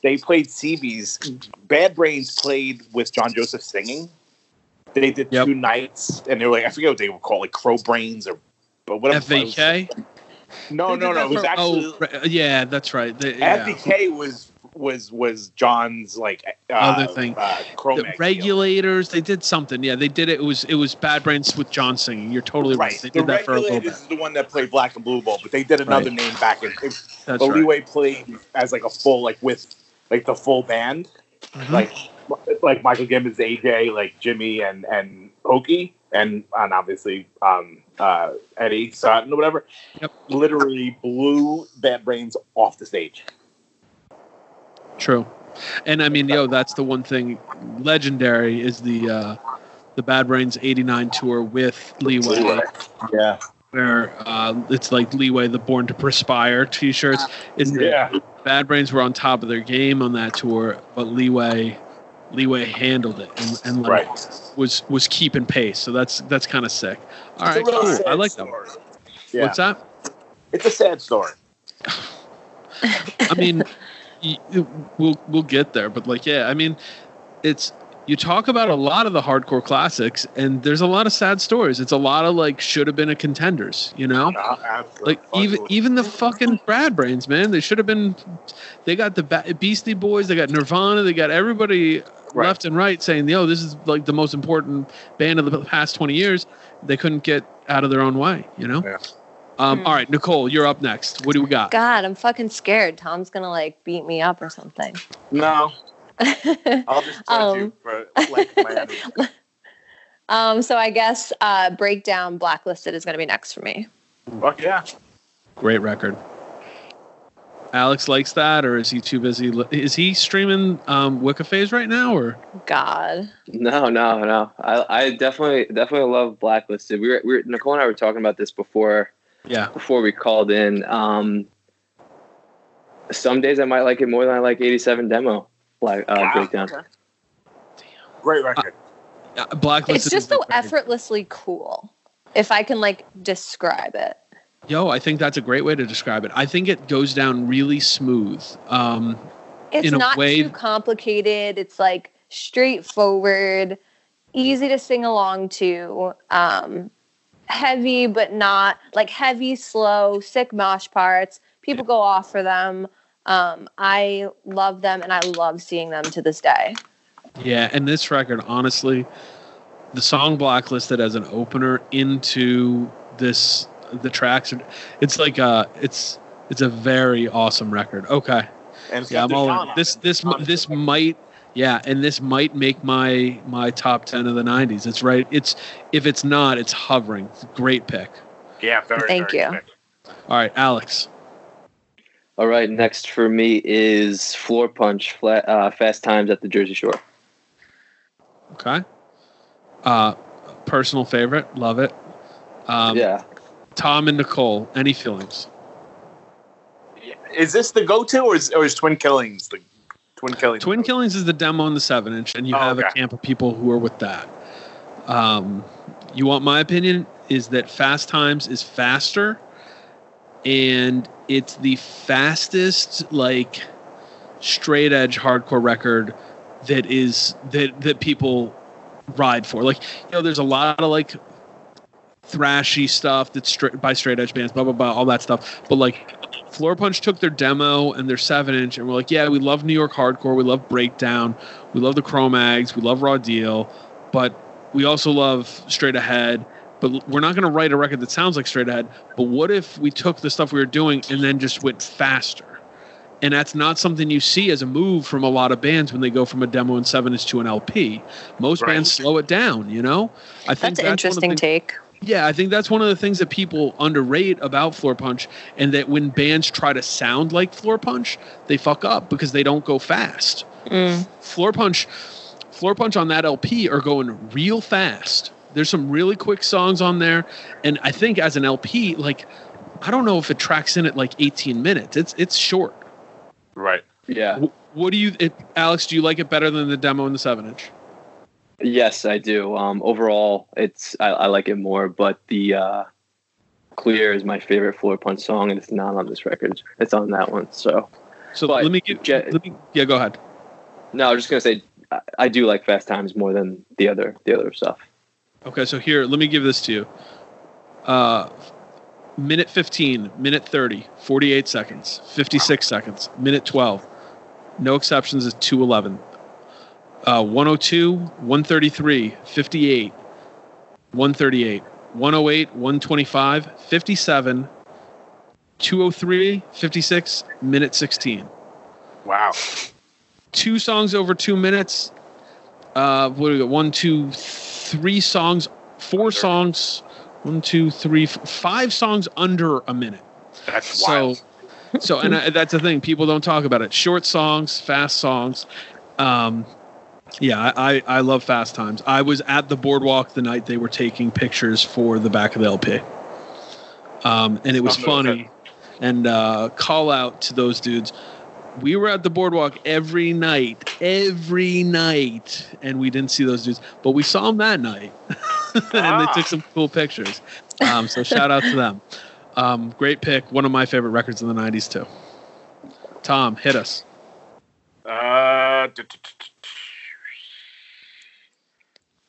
They played CB's. Bad Brains played with John Joseph singing. They did Yep. two nights, and they were like, I forget what they were called, like Crow Brains or, but whatever. FVK. No, no, no. It was actually oh, yeah, that's right. They- yeah. FBK was was was John's like uh, Other thing. Uh, The Cro-Mag deal. regulators, they did something. Yeah, they did it. It was it was Bad Brains with John singing. You're totally right. Right. They The did that for a little regulators bit. is the one that played Black and Blue Ball, but they did another Right. name back in. It, That's the right. Leeway played as like a full like with like the full band, Mhm. like like Michael Gibbons, AJ, like Jimmy and and Pokey, and and obviously um uh Eddie Sutton or whatever. Yep. Literally blew Bad Brains off the stage. True. And I mean, yo, that's the one thing legendary is the uh the Bad Brains 89 tour with Leeway. Yeah. where uh, it's like Leeway, the Born to Perspire T-shirts. Is Yeah. Bad Brains were on top of their game on that tour, but Leeway, Leeway handled it and, and like Right. was was keeping pace. So that's that's kind of sick. All It's right, cool. I like that. story. Yeah. What's that? It's a sad story. I mean, we'll we'll get there, but like, yeah, I mean, it's you talk about a lot of the hardcore classics, and there's a lot of sad stories. It's a lot of like should have been a contenders, you know. Absolutely. Like even even the fucking Bad Brains, man. They should have been. They got the Ba- Beastie Boys. They got Nirvana. They got everybody Right. left and right saying, "Yo, this is like the most important band of the past twenty years." They couldn't get out of their own way, you know. Yeah. Um, Hmm. All right, Nicole, you're up next. What do we got? God, I'm fucking scared. Tom's gonna like beat me up or something. no, I'll just judge Um, you for like Miami. um, so I guess uh, breakdown blacklisted is gonna be next for me. Fuck yeah. Great record. Alex likes that, or is he too busy? li- Is he streaming um, Wicca Phase right now, or God. No, no, no. I, I definitely, definitely love Blacklisted. We were, we were, Nicole and I were talking about this before, yeah? before we called in. Um, some days I might like it more than I like 87 demo Black uh, Wow. breakdown. Okay. Great record. Uh, Blacklisted. It's just so great record. effortlessly cool. If I can like describe it. Yo, I think that's a great way to describe it. I think it goes down really smooth. Um, It's In a not way- too complicated. It's like straightforward, easy to sing along to. Um, heavy, but not like heavy, slow, sick mosh parts. People go off for them. Um, I love them, and I love seeing them to this day. yeah, and this record, honestly, the song Blacklisted as an opener into this the tracks. are- It's like uh it's it's a very awesome record. Okay, And it's yeah, I'm all Deshaun in. This this Deshaun this might Yeah, and this might make my my top ten of the '90s. It's right. It's if it's not, it's hovering. It's a great pick. Yeah, very. Thank very you. good. All right, Alex. All right, next for me is Floorpunch, flat, uh, Fast Times at the Jersey Shore. Okay. Uh, personal favorite. Love it. Um, yeah, Tom and Nicole. Any feelings? Is this the go-to, or is or is Twin Killings the Twin Killings? Twin? Killings is the demo in the seven inch, and you Oh, have a camp of people who are with that. Um, you want my opinion? Is that Fast Times is faster, and it's the fastest like straight edge hardcore record that is that that people ride for. Like you know, there's a lot of like thrashy stuff that's straight by straight edge bands, blah blah blah, all that stuff. But like Floorpunch took their demo and their seven inch, and we're like, yeah, we love New York hardcore, we love Breakdown, we love the Cro-Mags, we love Raw Deal, but we also love Straight Ahead. But we're not going to write a record that sounds like Straight Ahead. But what if we took the stuff we were doing and then just went faster? And that's not something you see as a move from a lot of bands when they go from a demo and seven inch to an LP. Most Right. bands slow it down, you know. I think That's an one of the interesting take. yeah, I think that's one of the things that people underrate about Floorpunch, and that when bands try to sound like Floorpunch, they fuck up because they don't go fast. Mm. Floorpunch, Floor Punch on that LP are going real fast. There's some really quick songs on there, and I think as an LP, like I don't know if it tracks in at like 18 minutes. It's it's short. Right. yeah. Wh- What do you, it, Alex? Do you like it better than the demo and the seven inch? Yes, I do. Um, overall, it's I, I like it more, but the uh, Clear is my favorite Floorpunch song, and it's not on this record. It's on that one. So So But let me give. Je- let me, yeah, go ahead. no, I was just gonna say I, I do like Fast Times more than the other the other stuff. Okay, so here, let me give this to you. Uh, minute 15, minute 30, 48 seconds, 56 seconds, minute 12. No exceptions is 211. Uh, 102, 133, 58, 138, 108, 125, 57, 203, 56, minute 16 Wow. two songs over two minutes. Uh, what do we got? One, two, three songs, four songs. One, two, three, five songs under a minute. That's So, wild. so, and I, that's the thing. People don't talk about it. Short songs, fast songs. Um, yeah, I, I love fast times. I was at the boardwalk the night they were taking pictures for the back of the LP. Um, and it was funny. And uh, call out to those dudes. We were at the boardwalk every night, every night, and we didn't see those dudes, but we saw them that night, and Ah. they took some cool pictures. Um, so shout out to them. Um, great pick. One of my favorite records in the '90s too. Tom, hit us. Uh, t- t- t- t-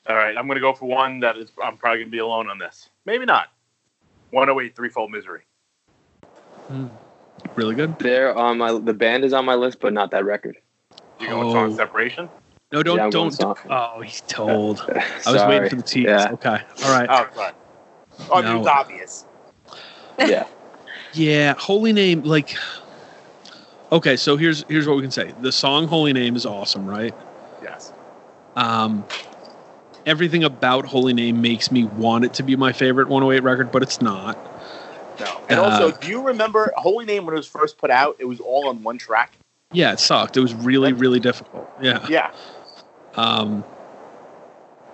all right, I'm going to go for one that is. I'm probably going to be alone on this. Maybe not. 108 Threefold Misery. Really good. They're on my the band is on my list, but not that record. You going song Oh. separation? No, don't Yeah, don't. Oh, he's told. I was waiting for the tease. Yeah. Okay. All right. Oh, sorry. Oh, No. it's obvious. yeah. Yeah, Holy Name. Like, okay, so here's here's what we can say. The song Holy Name is awesome, right? Yes. Um, everything about Holy Name makes me want it to be my favorite 108 record, but it's not. No. And Uh, also, do you remember Holy Name when it was first put out? It was all on one track. Yeah, it sucked. It was really really difficult. Yeah. Yeah. Um,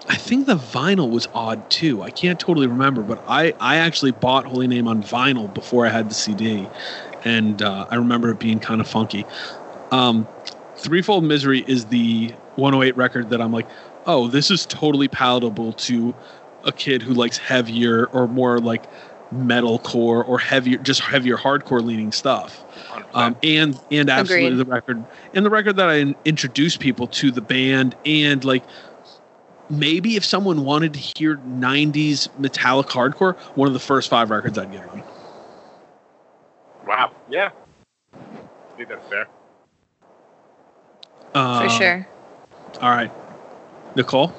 I think the vinyl was odd too. I can't totally remember, but I I actually bought Holy Name on vinyl before I had the CD, and uh, I remember it being kind of funky. Um, Threefold Misery is the 108 record that I'm like, oh, this is totally palatable to a kid who likes heavier or more like metalcore or heavier, just heavier hardcore leaning stuff. Um, and and absolutely Agreed. the record and the record that I in- introduced people to the band and like maybe if someone wanted to hear 90s metallic hardcore, one of the first five records I'd give them. wow. Yeah. I think that's fair. Uh, for sure. All right, Nicole.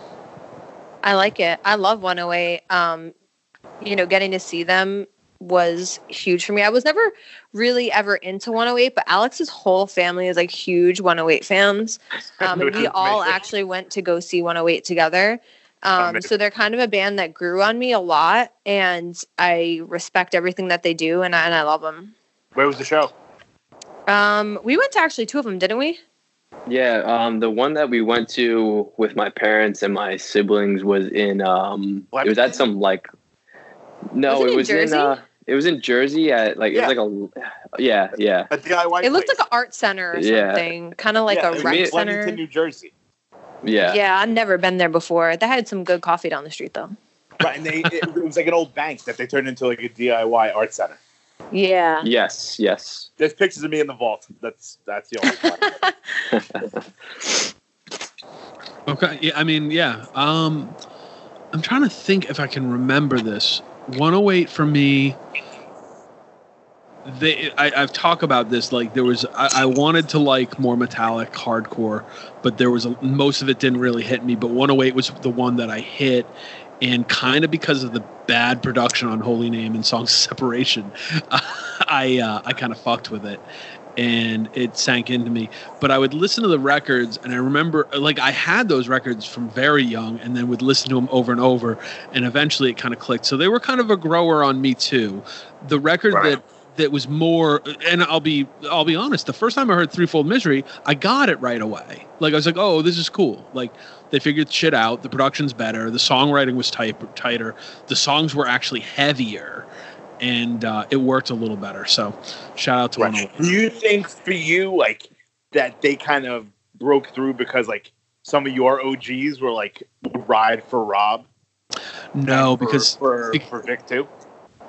I like it. I love 108. Um, you know, getting to see them was huge for me. I was never really ever into 108, but Alex's whole family is like huge 108 fans. Um, and we all amazing. actually went to go see 108 together. Um, so they're kind of a band that grew on me a lot, and I respect everything that they do, and I, and I love them. Where was the show? Um, we went to actually two of them, didn't we? Yeah, um, the one that we went to with my parents and my siblings was in. Um, it was at some like. No, Was it it was Jersey? in. Uh, it was in Jersey at like Yeah. it was like a. Yeah, yeah. A DIY. It looked place. like an art center or Yeah. something, kind of like Yeah, a it was rec in center. Flemington, New Jersey. Yeah. Yeah, I've never been there before. They had some good coffee down the street though. Right, and they it, it was like an old bank that they turned into like a DIY art center. Yeah. Yes, yes. There's pictures of me in the vault. That's that's the only. part. Okay. Yeah. I mean, yeah. Um, I'm trying to think if I can remember this. 108 for me. They, I, I've talked about this. Like there was, I, I wanted to like more metallic hardcore, but there was a, most of it didn't really hit me. But 108 was the one that I hit, and kind of because of the bad production on Holy Name and Songs of Separation, I uh, I kind of fucked with it, and it sank into me. But I would listen to the records, and I remember like I had those records from very young, and then would listen to them over and over, and eventually it kind of clicked. So they were kind of a grower on me too. The record Right. that that was more and I'll be I'll be honest, the first time I heard Threefold Misery, I got it right away. Like I was like, "Oh, this is cool." Like they figured shit out, the production's better, the songwriting was tight, tighter, the songs were actually heavier and uh, it worked a little better. So, shout out to Right. 108. Do you think for you like that they kind of broke through because like some of your OGs were like ride for Rob? No, for- because for for Vic too.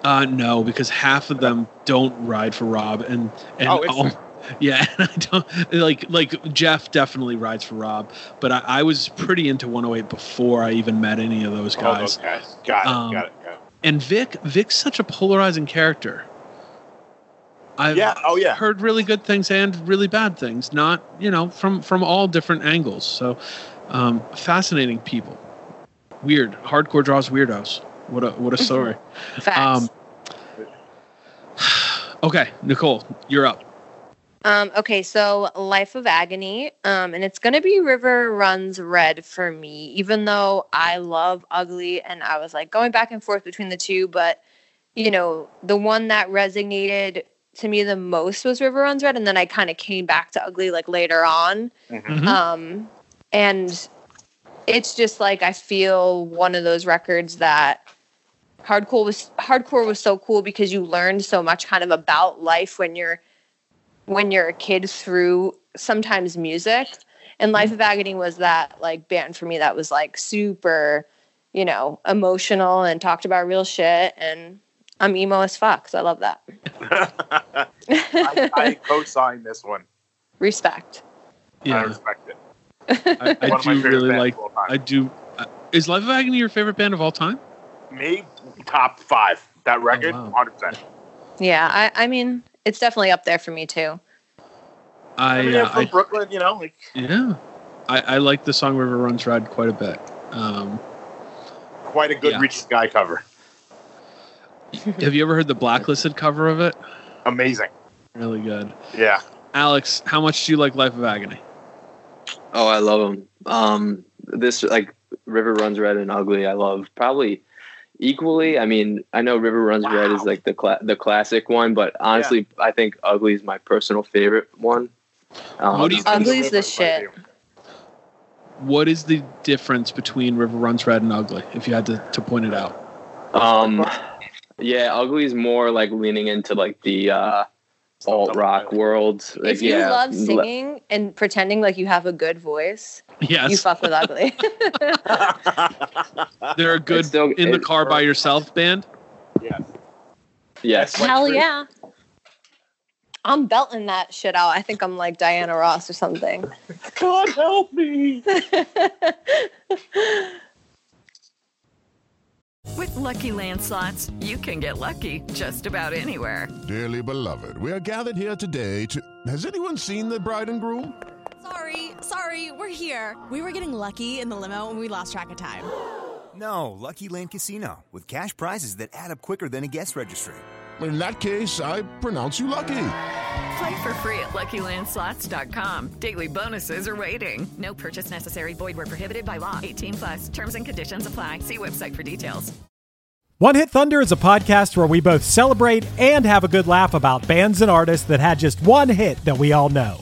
Uh, no, because half of them don't ride for Rob, and and Oh, all, yeah, and I don't like like Jeff definitely rides for Rob, but I, I was pretty into 108 before I even met any of those Oh, guys. those guys. Got it. Um, got it. Got it. And Vic, Vic's such a polarizing character. I've Yeah. Oh yeah. heard really good things and really bad things, not you know from from all different angles. So, um, fascinating people. Weird, hardcore draws weirdos. What a what a story. Facts. Um, okay, Nicole, you're up. Um, okay, so Life of Agony, um, and it's gonna be River Runs Red for me, even though I love Ugly, and I was like going back and forth between the two, but you know, the one that resonated to me the most was River Runs Red, and then I kind of came back to Ugly like later on. Mhm. Um, and it's just like I feel one of those records that hardcore was hardcore was so cool because you learned so much kind of about life when you're when you're a kid through sometimes music. And Life of Agony was that like band for me that was like super, you know, emotional and talked about real shit. And I'm emo as fuck, so I love that. I, I co-sign this one. Respect. Yeah, I respect it. I, I One of my do really like. of all time. I do. Uh, is Life of Agony your favorite band of all time? Me top five. That record, wow. hundred percent. Yeah, I, I mean, it's definitely up there for me too. I, I mean, uh, I'm from I Brooklyn, you know, like yeah, I, I like the song River Runs Red quite a bit. Um, quite a good Yeah. Reach Sky cover. have you ever heard the Blacklisted cover of it? Amazing. Really good. Yeah. Alex, how much do you like Life of Agony? Oh, I love them. Um, this like River Runs Red and Ugly. I love probably equally. I mean, I know River Runs Red is like the cla- the classic one, but honestly, I think Ugly is my personal favorite one. Um, What do you think- Ugly's the shit. What is the difference between River Runs Red and Ugly? If you had to, to point it out. Um, yeah, Ugly is more like leaning into like the uh, alt rock world. Like, if you yeah, love singing and pretending like you have a good voice, you fuck with ugly. they're a good It's still- in the car by yourself band. yes. yes, Like Hell Chris- yeah. I'm belting that shit out. I think I'm like Diana Ross or something. God help me. With Lucky Land slots, you can get lucky just about anywhere. Dearly beloved, we are gathered here today to. Has anyone seen the bride and groom? Sorry, sorry, we're here. We were getting lucky in the limo and we lost track of time. No, Lucky Land Casino, with cash prizes that add up quicker than a guest registry. in that case, I pronounce you lucky. Play for free at LuckyLandSlots.com. Daily bonuses are waiting. No purchase necessary. Void were prohibited by law. 18 plus. Terms and conditions apply. See website for details. One Hit Thunder is a podcast where we both celebrate and have a good laugh about bands and artists that had just one hit that we all know.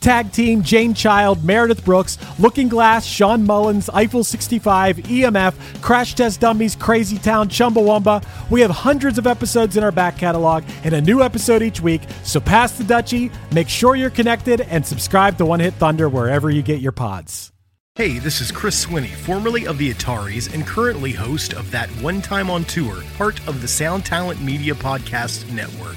Tag Team, Jane Child, Meredith Brooks, Looking Glass, Shawn Mullins, Eiffel 65, EMF, Crash Test Dummies, Crazy Town, Chumbawamba. We have hundreds of episodes in our back catalog and a new episode each week, so pass the Dutchie, make sure you're connected, and subscribe to One Hit Thunder wherever you get your pods. Hey, this is Chris Swinney, formerly of the Ataris and currently host of That One Time on Tour, part of the Sound Talent Media Podcast Network.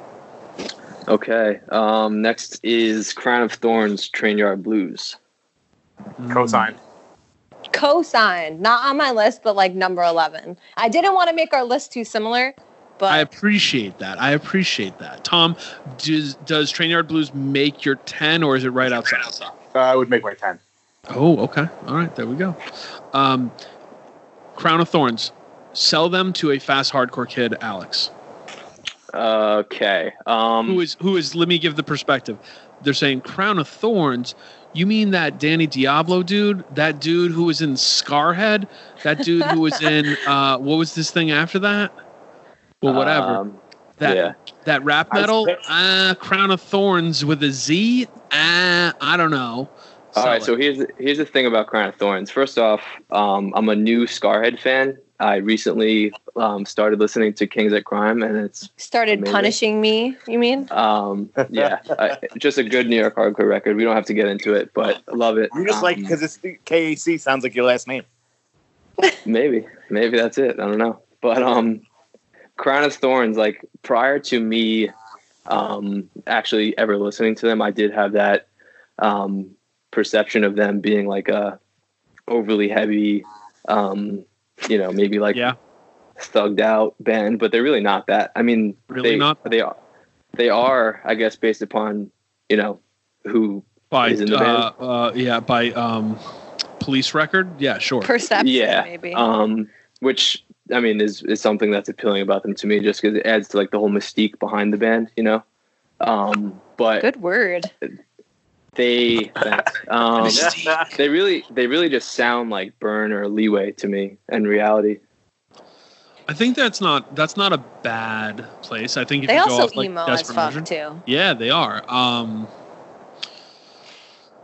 Okay. Um, next is Crown of Thornz, Train Yard Blues. Co-signed. Co-signed, not on my list, but like number eleven. I didn't want to make our list too similar, but I appreciate that. I appreciate that. Tom, does does Train Yard Blues make your ten, or is it right outside? Uh, I would make my ten. Oh, okay. All right, there we go. Um, Crown of Thornz. Sell them to a fast hardcore kid, Alex. Okay. Um, Who is who is? Let me give the perspective. They're saying Crown of Thornz. You mean that Danny Diablo dude? That dude who was in Scarhead? That dude who was in uh, what was this thing after that? Well, whatever. Um, that yeah. that rap metal. Uh, Crown of Thornz with a Z. Uh, I don't know. All Sell right, it. so here's the, here's the thing about Crown of Thornz. First off, um, I'm a new Scarhead fan. I recently um, started listening to Kings at Crime, and it's started Amazing. punishing me. You mean? um, yeah, I, just a good New York hardcore record. We don't have to get into it, but I love it. You just like Um, because it's KAC sounds like your last name. maybe maybe that's it. I don't know, but um, Crown of Thornz. Like prior to me, um, actually ever listening to them, I did have that um perception of them being like a overly heavy, um, you know, maybe like yeah, thugged out band, but they're really not that. I mean, Really they, not? They are. They are, I guess, based upon you know who by is in the uh, uh, yeah by um, police record. Yeah, sure. Perception, yeah, maybe. um, which I mean is is something that's appealing about them to me, just because it adds to like the whole mystique behind the band, you know. Um, but Good word. They um, they really they really just sound like Burn or Leeway to me in reality. I think that's not that's not a bad place. I think if They you go also off like emo as fuck Measure- too. Yeah, they are. Um,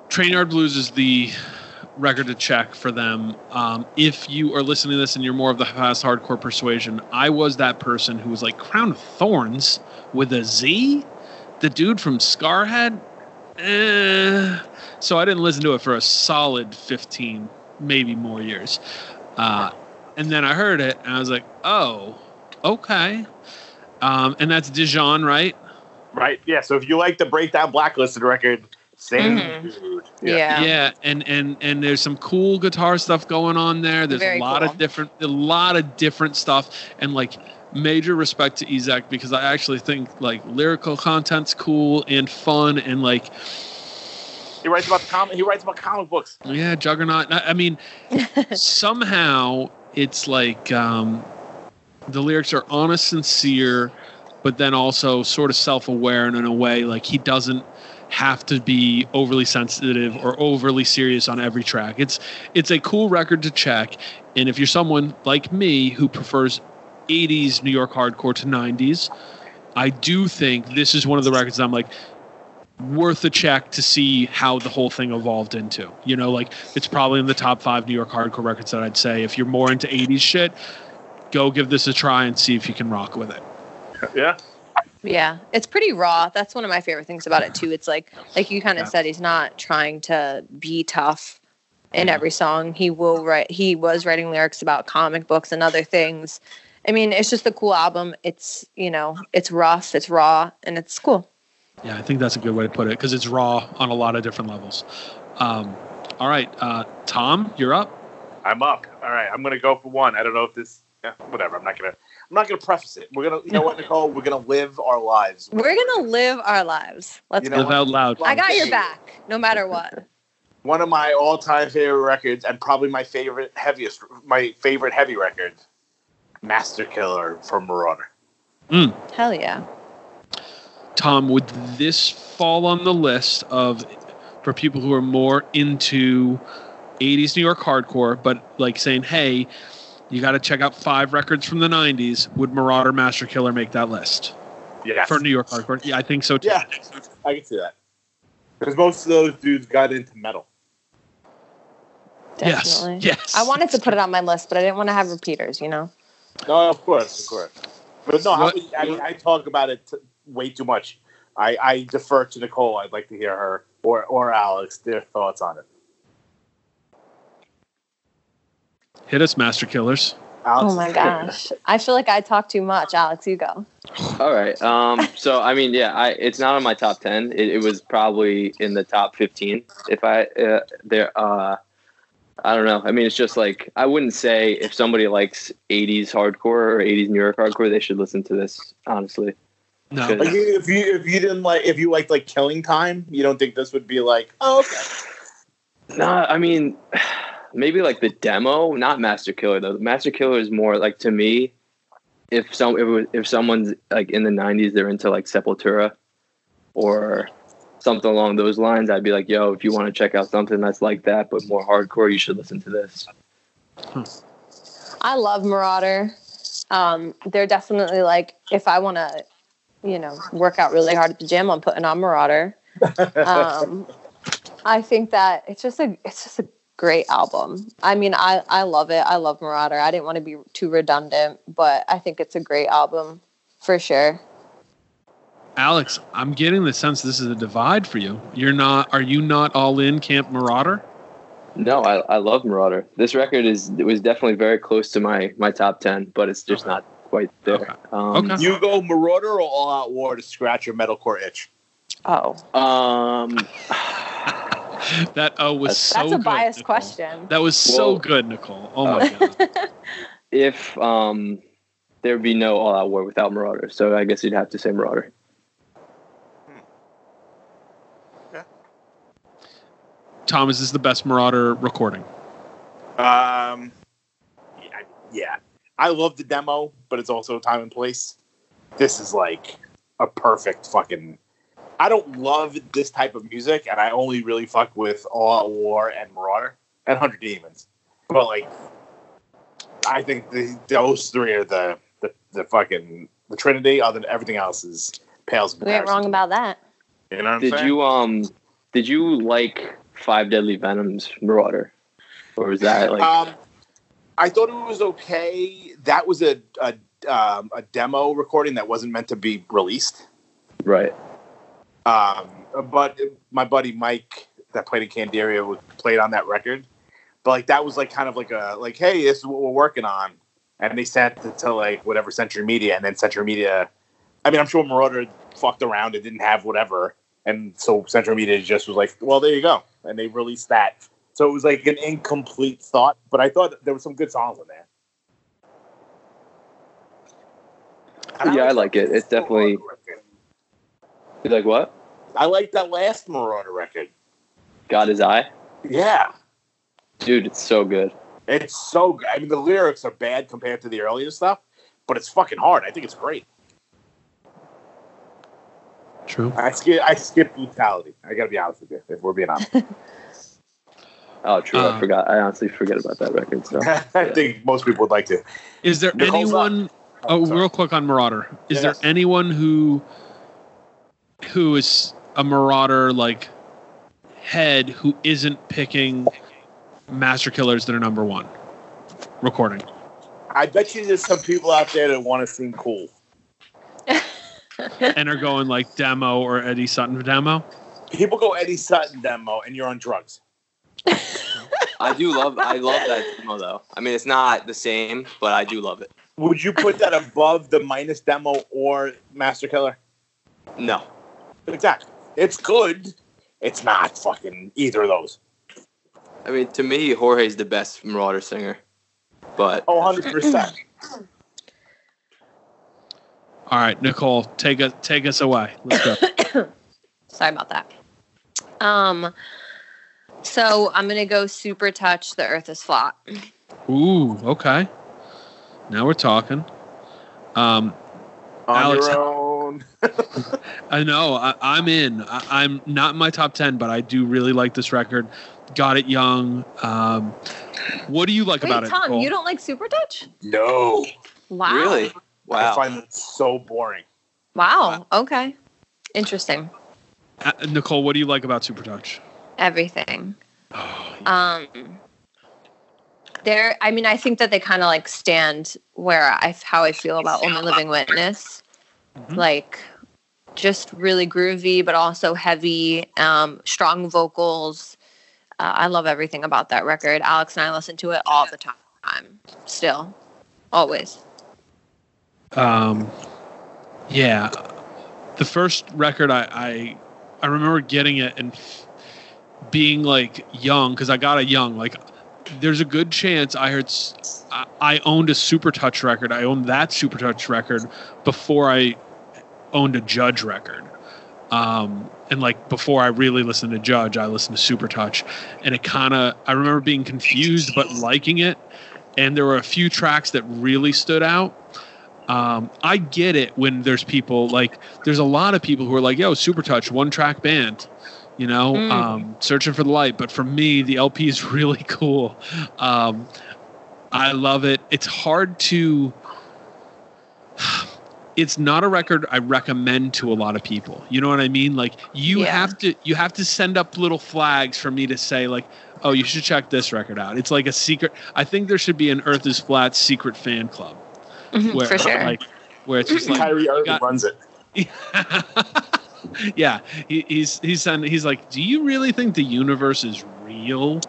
Train Yard Blues is the record to check for them. Um, if you are listening to this and you're more of the fast hardcore persuasion, I was that person who was like Crown of Thornz with a Z, the dude from Scarhead. Eh. So I didn't listen to it for a solid 15, maybe more years. Uh, and then I heard it and I was like, oh, okay. Um, and that's Dijon, right? Right. Yeah. So if you like the breakdown blacklisted record, same Mhm. dude. Yeah. yeah and and and there's some cool guitar stuff going on there there's Very a lot cool. of different a lot of different stuff and like major respect to Ezek because i actually think like lyrical content's cool and fun and like He writes about the comic. He writes about comic books. yeah juggernaut i I mean somehow it's like um the lyrics are honest sincere but then also sort of self-aware and in a way like he doesn't have to be overly sensitive or overly serious on every track. It's it's a cool record to check, and if you're someone like me who prefers 80s New York hardcore to 90s, I do think this is one of the records that I'm like worth a check to see how the whole thing evolved into. You know, like it's probably in the top 5 New York hardcore records that I'd say if you're more into 80s shit, go give this a try and see if you can rock with it. Yeah. Yeah, it's pretty raw. That's one of my favorite things about it too. It's like like you kind of Yeah. said he's not trying to be tough in every song. He will write he was writing lyrics about comic books and other things. I mean, it's just a cool album. It's, you know, it's rough, it's raw, and it's cool. Yeah, I think that's a good way to put it because it's raw on a lot of different levels. Um, all right, uh, Tom, you're up. I'm up. All right, I'm gonna go for one. I don't know if this. Yeah, whatever. I'm not gonna. I'm not gonna preface it. We're gonna. You know what, Nicole? We're gonna live our lives. We're going to live our lives. Let's You go. know Live out loud. I got your back no matter what. One of my all-time favorite records, and probably my favorite heaviest, my favorite heavy record, Master Killer from Marauder. Mm. Hell yeah. Tom, would this fall on the list of for people who are more into 80s New York hardcore, but like saying, hey, you got to check out five records from the 90s? Would Marauder Master Killer make that list Yeah. for New York hardcore? Yeah, I think so too. Yeah, I can see that. Because most of those dudes got into metal. Yes, Definitely. yes. I wanted to put it on my list, but I didn't want to have repeaters, you know? No, of course, of course. But no, What- many- I mean, I talk about it t- way too much. I, I defer to Nicole. I'd like to hear her or or Alex their thoughts on it. Hit us, Master Killers. Alex, Oh my gosh. I feel like I talk too much. Alex, you go. All right. Um, so I mean, yeah, I it's not on my top ten. It, it was probably in the top fifteen. If I uh, there, uh, I don't know. I mean, it's just like I wouldn't say if somebody likes '80s hardcore or '80s New York hardcore, they should listen to this. Honestly, No. Like you- if you if you didn't like if you liked like Killing Time, you don't think this would be like oh okay. Nah, I mean, maybe like the demo, not Master Killer though. Master Killer is more like to me. If some if, if someone's like in the '90s, they're into like Sepultura or something along those lines. I'd be like, yo, if you want to check out something that's like that but more hardcore, you should listen to this. I love Merauder. Um, they're definitely like, if I want to, you know, work out really hard at the gym, I'm putting on Merauder. Um, I think that it's just a, it's just a great album. I mean, I, I love it. I love Merauder. I didn't want to be too redundant, but I think it's a great album for sure. Alex, I'm getting the sense this is a divide for you. You're not. Are you not all in Camp Merauder? No, I, I love Merauder. This record is it was definitely very close to my my top ten, but it's just not quite there. Um, You go Merauder or All Out War to scratch your metalcore itch. Oh, Um, That oh was so that's a good, biased Nicole. question. That was so Whoa. good, Nicole. Oh my god. if um, there'd be no All Out War without Merauder, so I guess you'd have to say Merauder. Tom, is this the best Merauder recording? Um, yeah, yeah, I love the demo, but it's also time and place. This is like a perfect fucking. I don't love this type of music, and I only really fuck with All Out War and Merauder and Hundred Demons. But like, I think the, those three are the, the the fucking the Trinity. Other than everything else is pales. We ain't wrong about that. You know what I'm Did saying? you um did you like Five Deadly Venoms Merauder, or was that like um, I thought it was okay. That was a a, um, a demo recording that wasn't meant to be released. right? Um, but my buddy Mike that played in Candiria was- played on that record. But like that was like kind of like a like, hey, this is what we're working on, and they sent it to like whatever Century Media, and then Century Media. I mean, I'm sure Merauder fucked around and didn't have whatever, and so Century Media just was like, well, there you go, and they released that. So it was like an incomplete thought, but I thought there were some good songs in there. Yeah, I like it. It's definitely you like what? I like that last Merauder record. God is I, Yeah, dude. It's so good. it's so good. I mean, the lyrics are bad compared to the earlier stuff, but it's fucking hard. I think it's great. True. I skip I skip Bluetality. I gotta be honest with you, if we're being honest. Oh, true. Uh, I forgot. I honestly forget about that record. So I think most people would like to. Is there Nicole's anyone? Oh, real quick on Merauder. Is Yes. there anyone who who is a Merauder like head who isn't picking Master Killers that are number one recording? I bet you there's some people out there that want to seem cool. And are going like demo or Eddie Sutton demo. People go Eddie Sutton demo, and you're on drugs. I do love I love that demo though. I mean, it's not the same, but I do love it. Would you put that above the minus demo or Master Killer? No, Exactly. It's good. It's not fucking either of those. I mean to me, Jorge's the best Merauder singer, but Oh, 100%. All right, Nicole, take us take us away. Let's go. Sorry about that. Um, so I'm gonna go super touch. The Earth is flat. Ooh, okay. Now we're talking. Um, on Alex- your own. I know I, I'm in. I, I'm not in my top ten, but I do really like this record. Got it young. Um, what do you like Wait, about it? Tom, you don't like super touch? No. Wow. really, I find it so boring. Wow. Okay. Interesting. Uh, Nicole, what do you like about Super Touch? Everything. Um. There. I mean, I think that they kind of like stand where I how I feel about Only Living Witness. Like, just really groovy, but also heavy. Um, strong vocals. Uh, I love everything about that record. Alex and I listen to it all the time. Still, always. Um, yeah, the first record I I, I remember getting it and being like young because I got it young. Like, there's a good chance I heard I owned a Super Touch record. I owned that Super Touch record before I owned a Judge record. Um, and like before I really listened to Judge, I listened to Super Touch, and it kind of I remember being confused but liking it. And there were a few tracks that really stood out. Um, I get it when there's people like there's a lot of people who are like, "Yo, Super Touch, one track band," you know, Mm. um, searching for the light. But for me, the LP is really cool. Um, I love it. It's hard to. It's not a record I recommend to a lot of people. You know what I mean? Like you Yeah. have to you have to send up little flags for me to say like, "Oh, you should check this record out." It's like a secret. I think there should be an Earth is Flat secret fan club where For sure. like where it's just like Kyrie Irving got- runs it. yeah, he, he's he's saying he's like, do you really think the universe is real?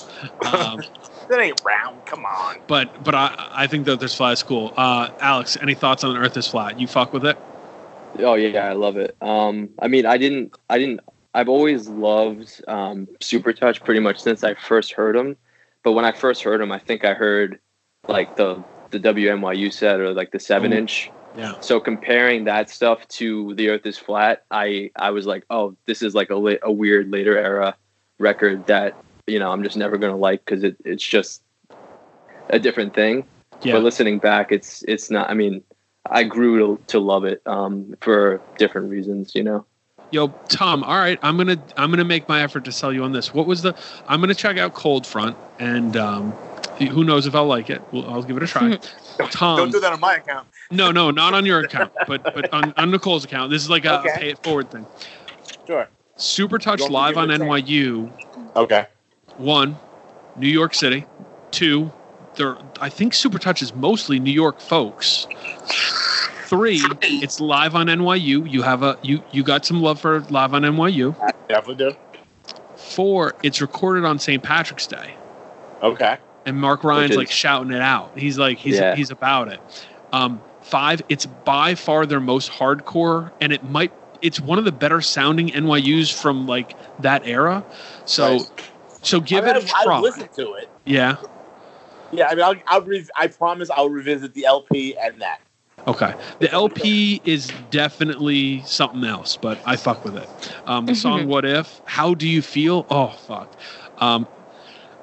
Um, That ain't round. Come on. but but I I think that this flat is cool. Uh, Alex, any thoughts on Earth is flat? You fuck with it? Oh yeah, I love it. Um, I mean, I didn't, I didn't. I've always loved um, Super Touch pretty much since I first heard them. But when I first heard them, I think I heard like the the WNYU set or like the seven inch. Yeah. So comparing that stuff to The Earth Is Flat, I I was like, oh, this is like a la- a weird later era record that you know I'm just never gonna like because it, it's just a different thing. Yeah. But listening back, it's it's not. I mean, I grew to, to love it um, for different reasons. You know. Yo, Tom. All right, I'm gonna I'm gonna make my effort to sell you on this. What was the? I'm gonna check out Cold Front, and um, who knows if I'll like it. Well, I'll give it a try. Mm-hmm. Tom. Don't do that on my account. No, no, not on your account, but but on, on Nicole's account. This is like a, Okay. a pay it forward thing. Sure. Super Touch You want me to live on it a try? NYU. Okay. One, New York City. Two, there. I think Super Touch is mostly New York folks. Three, it's live on NYU. You have a you you got some love for live on NYU. Definitely do. Four, it's recorded on St. Patrick's Day, Okay. And Mark Ryan's is- like shouting it out. He's like he's Yeah. he's about it. Um, five, it's by far their most hardcore, and it might it's one of the better sounding NYU's from like that era. So Nice. so give I mean, it a I- try. I listened to it. Yeah. Yeah, I mean, I'll, I'll re- I promise I'll revisit the LP and that. Okay. The LP is definitely something else, but I fuck with it. Um, the song "What If." How do you feel? Oh fuck. Um,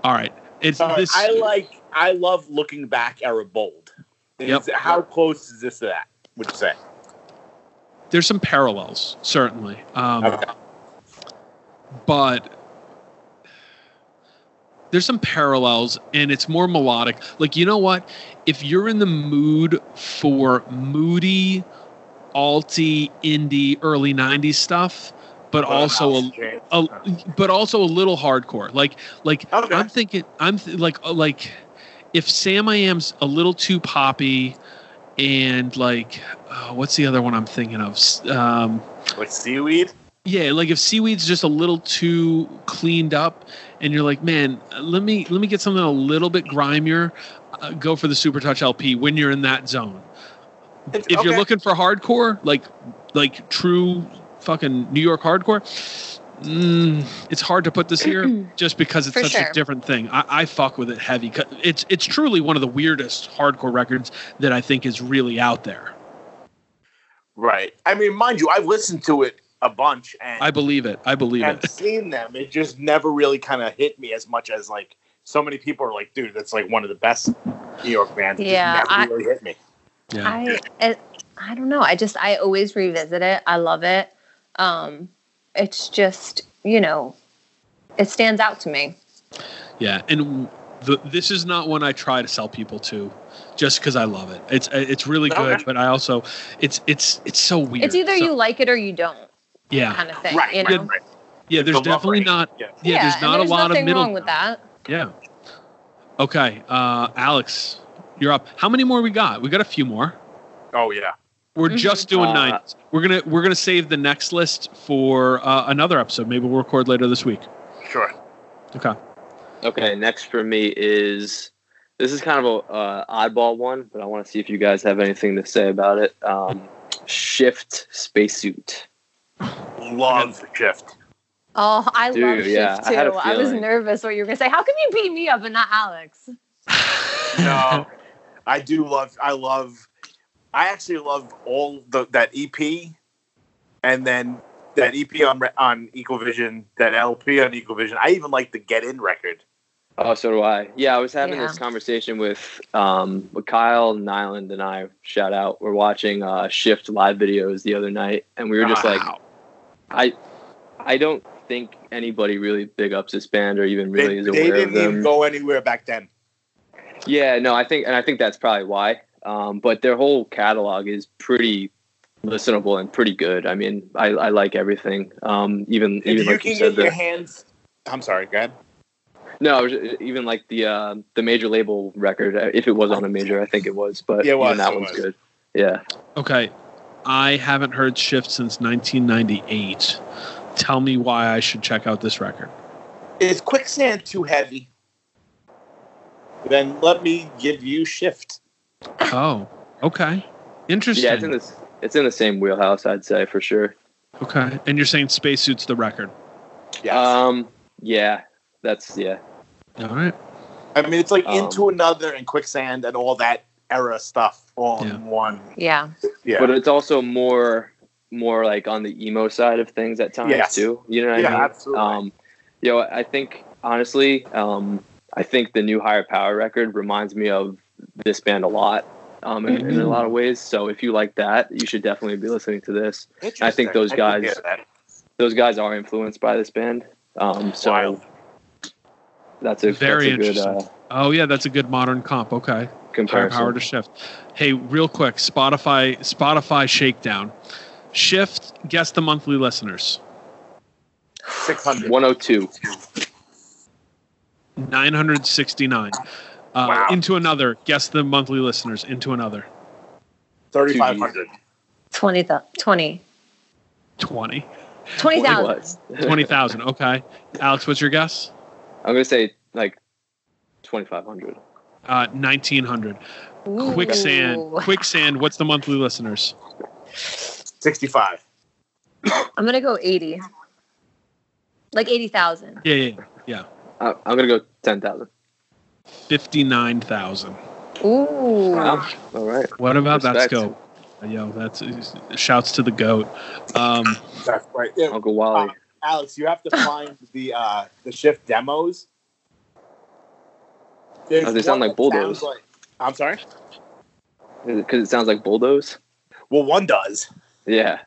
all right. It's this. I like. I love looking back era bold. Is- Yep. How close is this to that? Would you say? there's some parallels, certainly. Um, Okay. but there's some parallels and it's more melodic. Like, you know what? If you're in the mood for moody, alty, indie, early 90s stuff, but also a, a but also a little hardcore. Like like I'm thinking I'm th- like uh, like if Samiam's a little too poppy and like, uh, what's the other one I'm thinking of? Um, Like seaweed. yeah, like if seaweed's just a little too cleaned up, and you're like, man, let me let me get something a little bit grimier. Uh, go for the Super Touch LP when you're in that zone. It's- if you're looking for hardcore, like like true fucking New York hardcore, mm, it's hard to put this here just because it's For such sure. a different thing. I, I fuck with it heavy. It's it's truly one of the weirdest hardcore records that I think is really out there. Right. I mean, mind you, I've listened to it a bunch and I believe it. I believe and it. I've seen them. It just never really kind of hit me as much as like so many people are like, dude, that's like one of the best New York bands. It Yeah, just I- really hit me. Yeah. I it, I don't know. I just I always revisit it. I love it. Um, it's just you know, it stands out to me. Yeah, and the, this is not one I try to sell people to, just because I love it. It's it's really good, Okay. but I also it's it's it's so weird. It's either So- you like it or you don't, yeah kind of thing. Right, you know. right. yeah. There's the definitely not Yeah. yeah. there's and not a lot of nothing middle. wrong with that. Yeah. Okay, uh, Alex, you're up. How many more we got? We got a few more. Oh yeah. We're Mhm. just doing Uh, nine. We're gonna we're gonna save the next list for uh, another episode. Maybe we'll record later this week. Sure. Okay. Okay, next for me is this is kind of a uh, oddball one, but I want to see if you guys have anything to say about it. Um, shift spacesuit. Love shift. Oh, I Dude, love Shift yeah, too. I had a I was nervous what you were gonna say. How come you beat me up and not Alex? No, I do love. I love. I actually love all the that EP, and then that EP on Re- on Equal Vision, that LP on Equal Vision. I even like the Get In record. Oh, so do I. Yeah, I was having Yeah. this conversation with um with Kyle Nyland and I. Shout out. We're watching uh, Shift live videos the other night, and we were just like, I, I don't think anybody really big ups this band or even really they is they aware of them. They didn't even go anywhere back then. Yeah, no, I think, and I think that's probably why. Um, but their whole catalog is pretty listenable and pretty good. I mean, I, I like everything. Um, even If even you like can you said, get your the, hands. I'm sorry, go ahead. no, even like the uh, the major label record, uh, if it was on a major, I think it was. But Yeah, was, that one's was. good. Yeah. Okay. I haven't heard Shift since 1998. Tell me why I should check out this record. Is quicksand too heavy? Then let me give you shift. Oh, okay. Interesting. Yeah, it's in this. It's in the same wheelhouse, I'd say for sure. okay. And you're saying Spacesuit's the record. Yeah. Um, yeah, that's yeah. All right. I mean, it's like um, into another and quicksand and all that era stuff all Yeah. in one. Yeah. Yeah. But it's also more more like on the emo side of things at times Yes. too. You know what Yeah, I mean? absolutely. Um, you know, I think honestly, um, I think the new Higher Power record reminds me of this band a lot. Um, in, in a lot of ways. So if you like that, you should definitely be listening to this. I think those I guys, can hear that. those guys are influenced by this band. Um, so Wild. that's a Very that's a good interesting. uh, Oh yeah, that's a good modern comp. Okay. Higher comparison. power to shift. Hey, real quick, Spotify Spotify shakedown. Shift, guess the monthly listeners. 600. 102. 969. Uh, Wow. Into another, guess the monthly listeners. Into another, 3,500. 20, th- 20. 20. 20,000. was. 20,000. Okay. Alex, what's your guess? I'm gonna say like 2,500. Uh, 1900. Quicksand. Quicksand, what's the monthly listeners? 65. I'm going to go 80. Like 80,000. Yeah, yeah, yeah. Uh, I'm gonna go 10,000. 59,000. Ooh. Wow. All right. What about that Respect. scope? Yo, that's shouts to the goat. Um, That's right. Yeah. Uncle Wally. Uh, Alex, you have to find the uh, the shift demos. There's Oh, they sound like that sounds bulldoze. like- I'm sorry. Because it sounds like bulldoze. Well, one does. Yeah.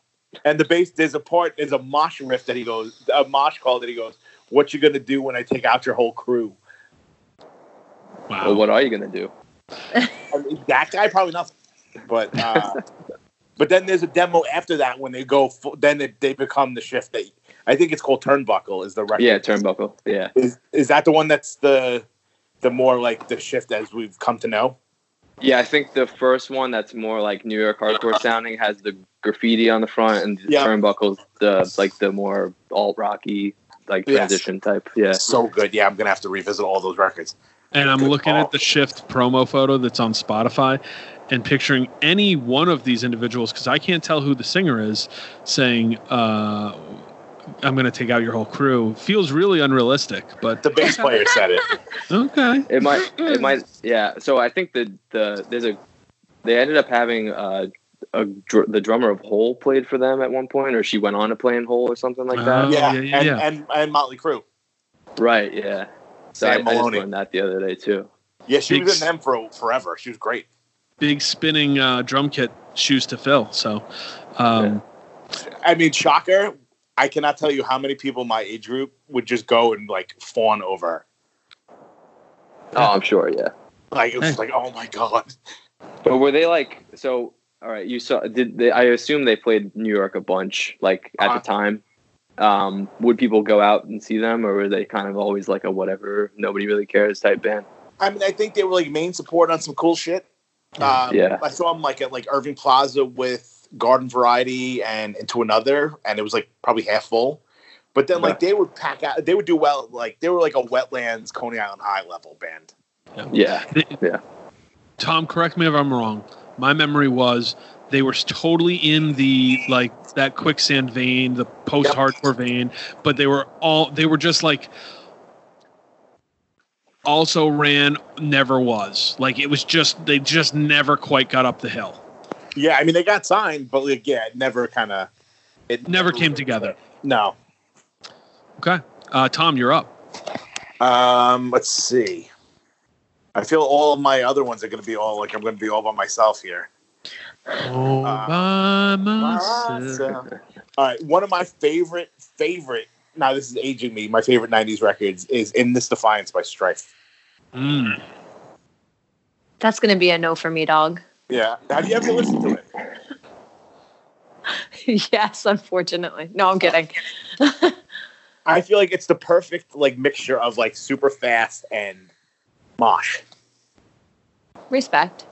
And the bass, there's a part, there's a mosh riff that he goes, a mosh call that he goes, "What you gonna do when I take out your whole crew?" Wow. Well, what are you gonna do? I mean, that guy probably nothing. But uh, but then there's a demo after that when they go, fu- then they, they become the shift. That I think it's called Turnbuckle. Is the record? Yeah, turnbuckle. Yeah. Is is that the one that's the the more like the shift as we've come to know? Yeah, I think the first one that's more like New York hardcore sounding has the graffiti on the front and the Yeah. turnbuckles the like the more alt rocky like Yes. transition type. Yeah. So good. Yeah, I'm gonna have to revisit all those records. And I'm Good looking call. at the Shift promo photo that's on Spotify and picturing any one of these individuals because I can't tell who the singer is saying, uh, I'm going to take out your whole crew feels really unrealistic. But The bass player said it. okay. It might it might yeah. So I think that the there's a they ended up having uh a dr- the drummer of Hole played for them at one point, or she went on to play in Hole or something like that. Oh, yeah, yeah, yeah, and, yeah. and and Motley Crue. Right. Yeah. So I, I Sam just learned that the other day too. Yeah, she Big was in them for forever. She was great. Big spinning uh, drum kit shoes to fill. So, um, I mean, shocker. I cannot tell you how many people in my age group would just go and like fawn over. Oh, I'm sure. Yeah. Like it was Hey. like, oh my god. But were they like so? All right, you saw. Did they? I assume they played New York a bunch, like at Uh-huh. the time. Um, would people go out and see them, or were they kind of always like a whatever, nobody really cares type band? I mean, I think they were like main support on some cool shit. Um, Yeah. I saw them like at like Irving Plaza with Garden Variety and into another, and it was like probably half full. But then like they would pack out, they would do well. Like they were like a Wetlands, Coney Island High level band. Yeah, yeah. Tom, correct me if I'm wrong. My memory was they were totally in the like that quicksand vein, the post-hardcore vein, but they were all they were just like also ran never was. Like it was just they just never quite got up the hill. Yeah, I mean they got signed, but like yeah, it never kind of it Never came together. No. Okay. Uh, Tom, you're up. Um, let's see. I feel all of my other ones are going to be all like I'm going to be all by myself here. All Uh, by myself. All right, one of my favorite favorite. Now this is aging me. My favorite '90s records is "In This Defiance" by Strife. Mm. That's gonna be a no for me, dog. Yeah, have you ever listened to it? yes, unfortunately. No, I'm kidding. I feel like it's the perfect like mixture of like super fast and mosh. Respect.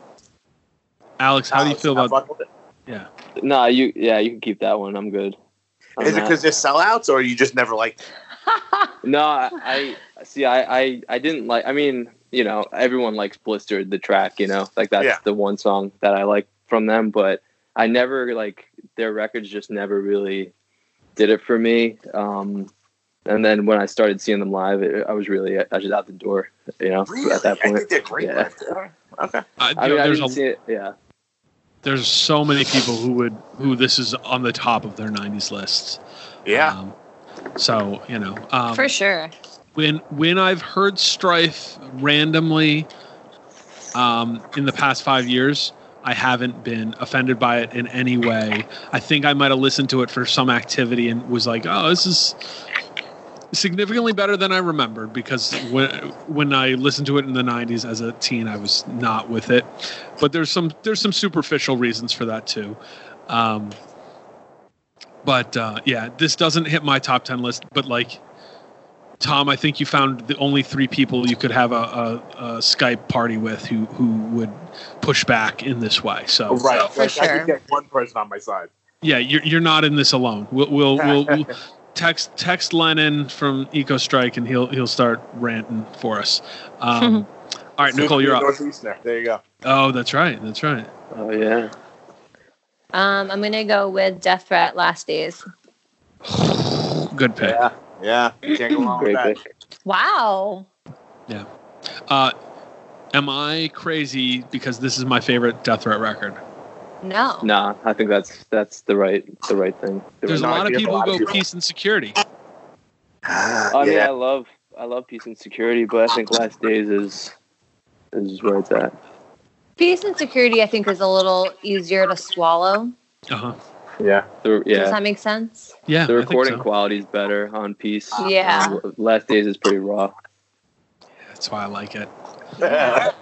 Alex, how do you feel about fuck with it? yeah? Nah, you yeah, you can keep that one. I'm good. on Is it because they're sellouts, or you just never liked? No, I, I see. I, I I didn't like. I mean, you know, everyone likes "Blistered" the track. You know, like that's Yeah. the one song that I like from them. But I never like their records. Just never really did it for me. Um, and then when I started seeing them live, it, I was really I was just out the door. You know, Really? at that I point. think they're great. Yeah. Live. Okay. Uh, I mean, know, I there's didn't a see it. Yeah. there's so many people who would who this is on the top of their 90s lists. Yeah. Um, so you know, um, For sure. when when I've heard Strife randomly um, in the past five years, I haven't been offended by it in any way. I think I might have listened to it for some activity and was like, "Oh, this is significantly better than I remembered." Because when when I listened to it in the '90s as a teen, I was not with it. But there's some there's some superficial reasons for that too. Um, but uh, yeah, this doesn't hit my top ten list. But like Tom, I think you found the only three people you could have a, a, a Skype party with who who would push back in this way. So right. For like, I could get one person on my side. yeah, you're you're not in this alone. We'll we'll, we'll, we'll text text Lennon from Eco Strike and he'll he'll start ranting for us. Um, all right, Nicole, you're up. Northeasterner. There you go. Oh, that's right, that's right. Oh yeah. Um, I'm gonna go with Death Threat Last Days. Good pick. Yeah. Yeah. Can't go wrong with that. pick. Wow. Yeah. Uh, am I crazy because this is my favorite Death Threat record? No. Nah, I think that's that's the right the right thing. The There's a right- lot of people who go peace and security. Ah, I mean, yeah. I love I love peace and security, but I think Last Days is is where it's at. Peace and security, I think, is a little easier to swallow. Uh huh. yeah. The, Does that make sense? Yeah, the recording so. quality is better on Peace. Yeah. Last Days is pretty raw. That's why I like it.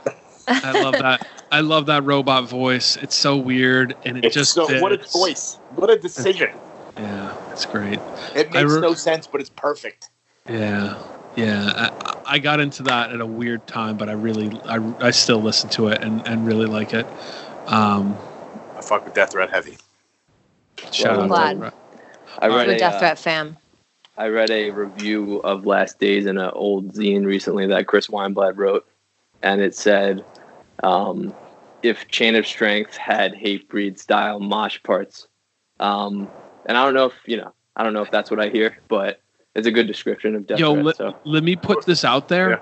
I love that. I love that robot voice. It's so weird, and it It's just so what a fits. choice. What a decision. Yeah, it's great. It makes re- no sense, but it's perfect. Yeah, yeah. I got into that at a weird time, but I really, I, I still listen to it and, and really like it. Um, I fuck with Death Threat heavy. shout I'm out to- glad. I read I'm a a, Death uh, Threat fam. I read a review of Last Days in an old zine recently that Chris Weinblad wrote, and it said, um, "If Chain of Strength had Hatebreed style mosh parts," um, and I don't know if you know, I don't know if that's what I hear, but it's a good description of Death Yo, Threat. let, so let me put this out there. Yeah.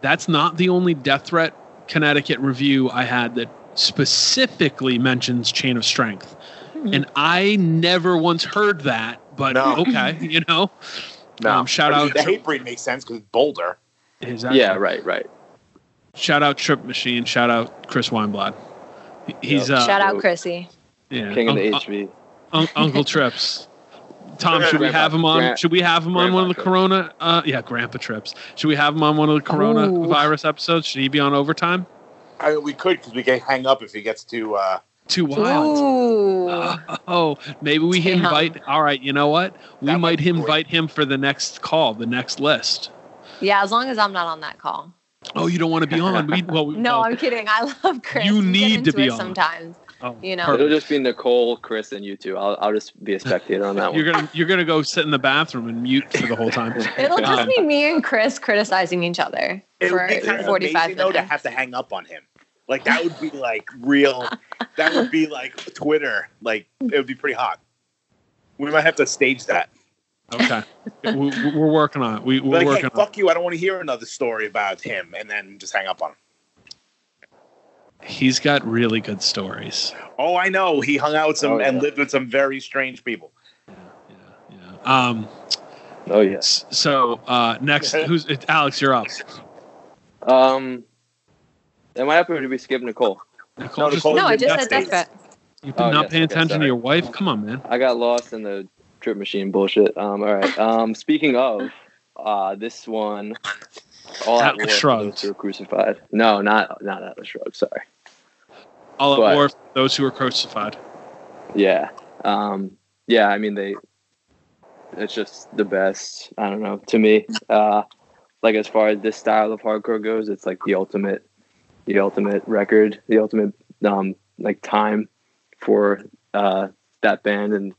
That's not the only Death Threat Connecticut review I had that specifically mentions Chain of Strength. And I never once heard that, but No. okay, you know. No, Um, shout I mean, out The to- hate breed makes sense because it's Boulder. Exactly. yeah, right, right. Shout out Trip Machine. Shout out Chris Weinblad. He- He's Yep. uh, Shout out Chrissy. yeah, King of the Un- HV. Un- Uncle Trips. Tom, should we have him on? Gran- should we have him on one of the Grandpa Corona? Uh, yeah, Grandpa Trips. Should we have him on one of the Corona Ooh. virus episodes? Should he be on overtime? I mean, we could because we can hang up if he gets to. Uh, Too wild. Ooh. Oh, maybe we Damn. invite. All right, you know what? We That might might great. invite him for the next call, the next list. Yeah, as long as I'm not on that call. Oh, you don't want to be on? We well, we, No, well, I'm kidding. I love Chris. You We need to be on. sometimes. oh, you know. perfect. It'll just be Nicole, Chris, and you two. I'll, I'll just be a spectator on that one. You're gonna you're gonna go sit in the bathroom and mute for the whole time. It'll just Um, be me and Chris criticizing each other it for would be kind of 45 amazing though to have to hang up on him. Like that would be like real. that would be like Twitter. Like it would be pretty hot. We might have to stage that. Okay, we, we're working on it. We, we're Like, hey, working on. it. fuck you! I don't want to hear another story about him, and then just hang up on him. He's got really good stories. Oh, I know. He hung out with some Oh, and lived with some very strange people. Yeah. Yeah, yeah. Um. Oh yes. So uh, next, who's it, Alex? You're up. Um, am I up or did we skip Nicole? Nicole, No, just- Nicole- No, I just said Death Days. Threat. you've been Oh, not yes, paying okay, attention to your wife. Come on, man. I got lost in the trip machine bullshit. Um, all right. Um, speaking of, uh, this one, All Out War Shrugged. those who were crucified. No, not not Atlas Shrugged. Sorry. All at But- war those who were crucified. Yeah. Um, yeah. I mean, they. It's just the best. I don't know. To me, uh, like as far as this style of hardcore goes, it's like the ultimate, the ultimate record, the ultimate um like time for uh that band and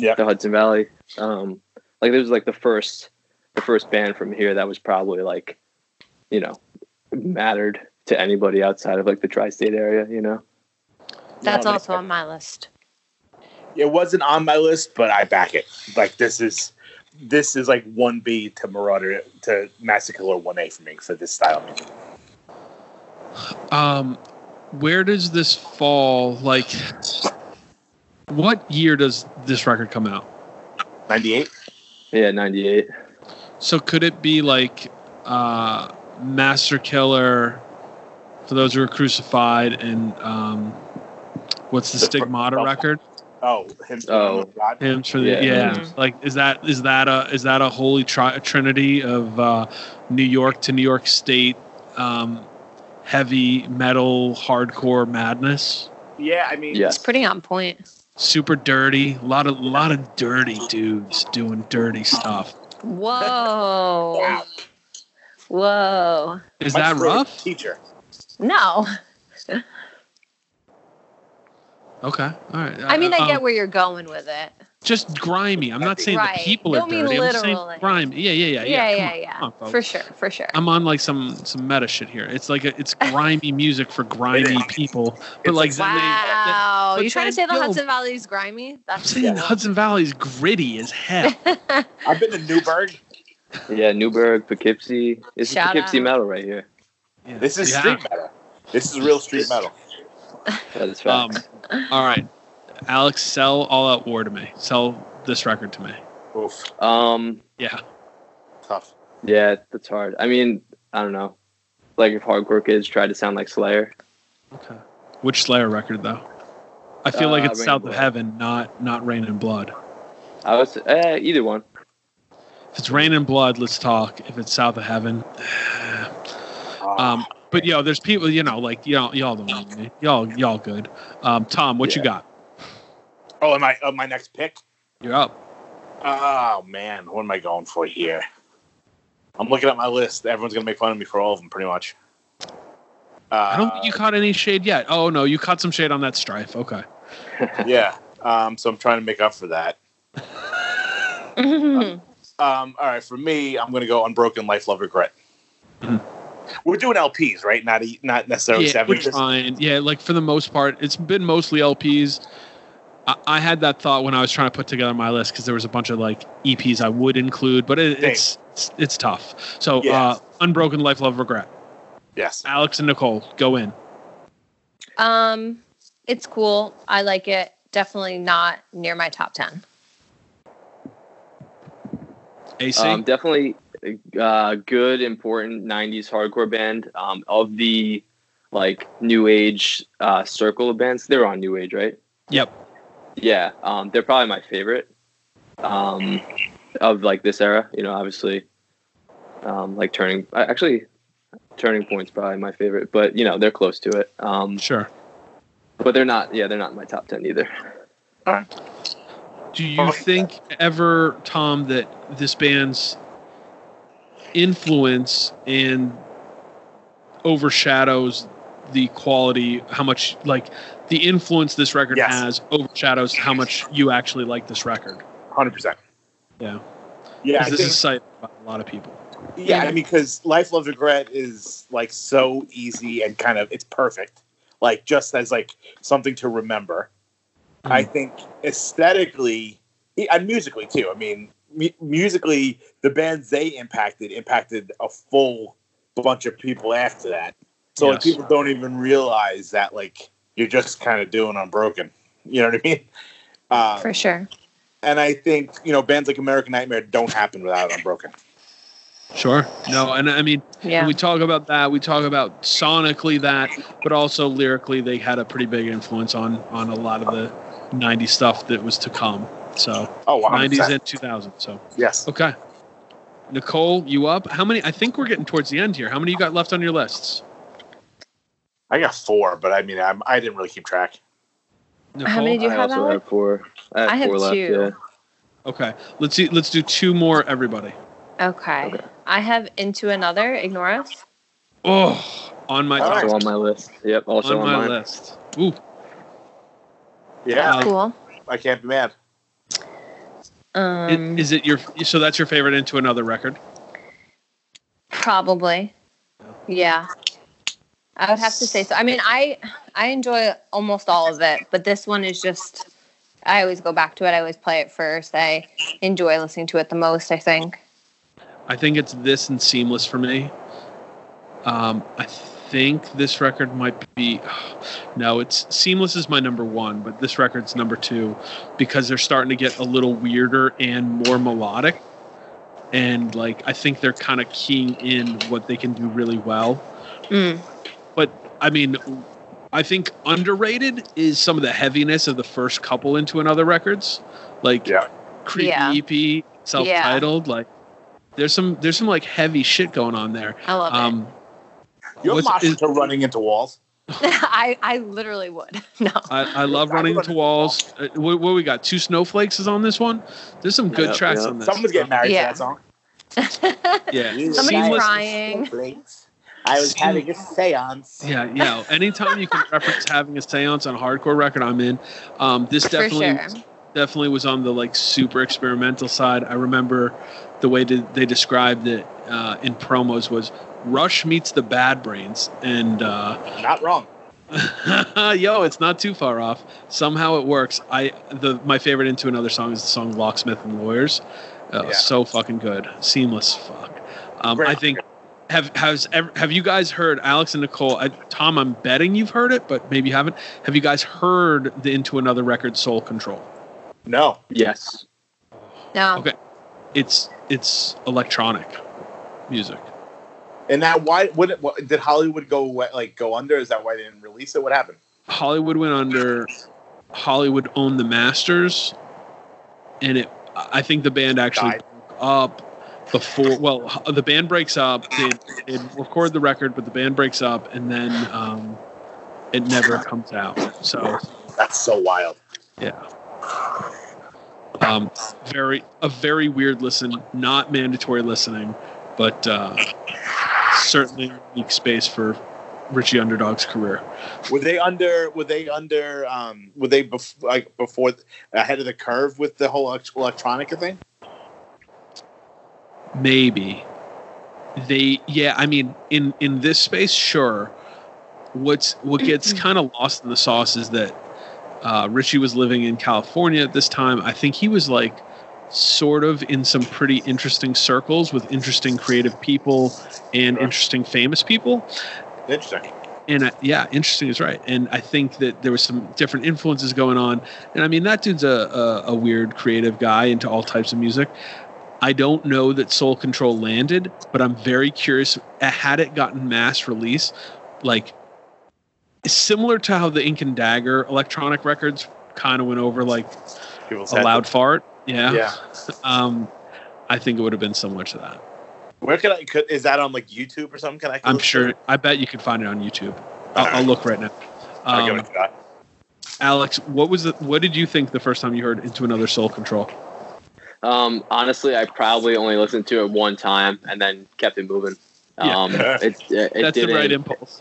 Yeah. the Hudson Valley. Um, like this was like the first, the first band from here that was probably like, you know, mattered to anybody outside of like the tri-state area. You know. That's No, also on my list. It wasn't on my list, but I back it. Like this is this is like one B to Merauder to Massacre or one A for me for this style. music. Um, where does this fall? Like, what year does this record come out? Ninety eight. Yeah, '98. So could it be like uh, Master Killer for those who were crucified and um, what's the The- Stigmata oh. record? Oh, him. Oh. God. Hymns for the yeah. Yeah. Mhm. Like is that is that a is that a holy tri- trinity of uh, New York to New York State um, heavy metal hardcore madness? Yeah, I mean, Yes. It's pretty on point. Super dirty, a lot of lot of dirty dudes doing dirty stuff. Whoa. Wow. Whoa. Is My that rough? Teacher. No. Okay, all right. I mean, I Um, get where you're going with it. Just grimy. I'm not saying Right. the people are Don't dirty. I'm saying grimy. Yeah, yeah, yeah, Yeah, yeah. yeah, Come on, yeah. on, for sure, for sure. I'm on like some some meta shit here. It's like a, it's grimy music for grimy people, but like like- then they- wow. you trying to say the yo, Hudson Valley is grimy? I'm That's saying cool. Hudson Valley's gritty as hell. I've been to Newburgh. Yeah, Newburgh, Poughkeepsie. This Shout Poughkeepsie out. metal right here. Yeah. This is Yeah. street metal. This is real street metal. That is Um, all right, Alex, sell All Out War to me. Sell this record to me. Oof, Um, Yeah. tough. yeah, that's hard. I mean, I don't know. Like if hardcore kids tried to sound like Slayer. Okay. Which Slayer record though? I feel like Uh, it's Rain South of Heaven, not not Reign in Blood. I was eh, either one. If it's Reign in Blood, let's talk. If it's South of Heaven, Ah, um, but yo, there's people, you know, like y'all, y'all don't know me. Y'all, y'all good. Um, Tom, what you got? Oh, am I? Uh, my next pick. You're up. Oh man, what am I going for here? I'm looking at my list. Everyone's gonna make fun of me for all of them, pretty much. Uh, I don't think you caught any shade yet. Oh no, you caught some shade on that strife. Okay. yeah. Um, so I'm trying to make up for that. Um, all right, for me, I'm gonna go Unbroken Life, Love, Regret. We're doing LPs, right? Not e- not necessarily yeah, seven. Yeah, like for the most part, it's been mostly LPs. I, I had that thought when I was trying to put together my list because there was a bunch of like EPs I would include, but it, it's, it's it's tough. So, Yes. uh, Unbroken Life, Love, Regret. Yes. Alex and Nicole, go in. Um, it's cool. I like it. Definitely not near my top ten. AC. Um, definitely uh, good, important '90s hardcore band. Um, of the like new age uh, circle of bands, they're on new age, right? Yep. Yeah, um, they're probably my favorite um, of like this era. You know, obviously, um, like turning. uh, Actually, turning point's probably my favorite, but you know they're close to it. Um, sure. But they're not. Yeah, they're not in my top ten either. All right. Do you think ever, Tom, that this band's influence and overshadows the quality? How much like the influence this record Yes. has overshadows how much you actually like this record? Hundred percent. Yeah. Yeah. This think- is cited by a lot of people. Yeah, I mean, because Life, Love, Regret is like so easy and kind of it's perfect. Like just as like something to remember. Hmm. I think aesthetically and musically too. I mean, mu- musically, the bands they impacted impacted a full bunch of people after that. So like people don't even realize that like you're just kind of doing Unbroken. You know what I mean? Uh, For sure. and I think you know bands like American Nightmare don't happen without Unbroken. Sure. No, and I mean, Yeah. we talk about that, we talk about sonically that, but also lyrically, they had a pretty big influence on on a lot of the '90s stuff that was to come. So, Oh, 100%. '90s and 2000. So, Yes. okay. Nicole, you up? How many? I think we're getting towards the end here. How many you got left on your lists? I got four, but I mean, I'm, I didn't really keep track. Nicole? How many do you I have, also Alec? have four. I have, I have four left. two. Yeah. Okay. Let's see. Let's do two more. Everybody. Okay. okay. I have into another. Ignore us. Oh, on my top, Also on my list. Yep. Also on on, my mine. list. Ooh. Yeah, Uh, Cool. I can't be mad. It- Um, Is it your? So that's your favorite into another record? probably. Yeah. I would have to say so. I mean, I I enjoy almost all of it, but this one is just. I always go back to it. I always play it first. I enjoy listening to it the most. I think. I think it's this and Seemless for me. Um, I think this record might be. No, it's Seemless is my number one, but this record's number two because they're starting to get a little weirder and more melodic. And like, I think they're kind of keying in what they can do really well. Mm. But I mean, I think underrated is some of the heaviness of the first couple into another records, like Yeah. Creepy Yeah. EP, self-titled. Like, there's some there's some like heavy shit going on there. I love Um, You're What's- is- to running into walls. I I literally would. No. I, I love running into walls. Uh, what, what we got? Two snowflakes is on this one. There's some good Yeah, tracks yeah. on this. Someone's getting married Yeah. to that song. Yeah, Somebody's Seamless- crying. I was Seam- having a seance. Yeah, yeah. Anytime you can reference having a seance on a hardcore record, I'm in. Um, this definitely sure. definitely was on the like super experimental side. I remember the way that they described it uh, in promos was Rush meets the Bad Brains, and uh, Not wrong. yo, it's not too far off. Somehow it works. I the my favorite into another song is the song Locksmith and Lawyers. Uh, Yeah. So fucking good, seamless. Fuck. Um, I think have has ever, have you guys heard Alex and Nicole? I, Tom, I'm betting you've heard it, but maybe you haven't. Have you guys heard the Into Another record, Soul Control? No. Yes. No. Okay, it's it's electronic music. And now, why? What, what did Hollywood go like go under? Is that why they didn't release it? What happened? Hollywood went under. Hollywood owned the masters, and it. I think the band actually broke up before. Well, the band breaks up. They, they record the record, but the band breaks up, and then um, it never comes out. So That's so wild. yeah. Um, very a very weird listen, not mandatory listening, but uh, certainly a unique space for Richie Underdog's career. Were they under? Were they under? Um, were they bef- like before ahead of the curve with the whole elect- electronica thing? Maybe they, yeah. I mean, in in this space, sure. What's what gets kind of lost in the sauce is that uh, Richie was living in California at this time. I think he was like sort of in some pretty interesting circles with interesting creative people and interesting famous people. Interesting. And uh, yeah, interesting is right. And I think that there was some different influences going on. And I mean, that dude's a, a, a weird creative guy into all types of music. I don't know that Soul Control landed, but I'm very curious. uh, Had it gotten mass release, like similar to how the Ink and Dagger electronic records kind of went over like People's a loud fart. Yeah. Yeah. um, I think it would have been similar to that. Where could I? Could, is that on like YouTube or something? Can I? I'm sure. I bet you can find it on YouTube. I'll, I'll look right now. Um, it a shot. Alex, what was the, what did you think the first time you heard Into Another Soul Control? Um, honestly, I probably only listened to it one time and then kept it moving. Yeah. Um, it, it, it That's the didn't, right impulse.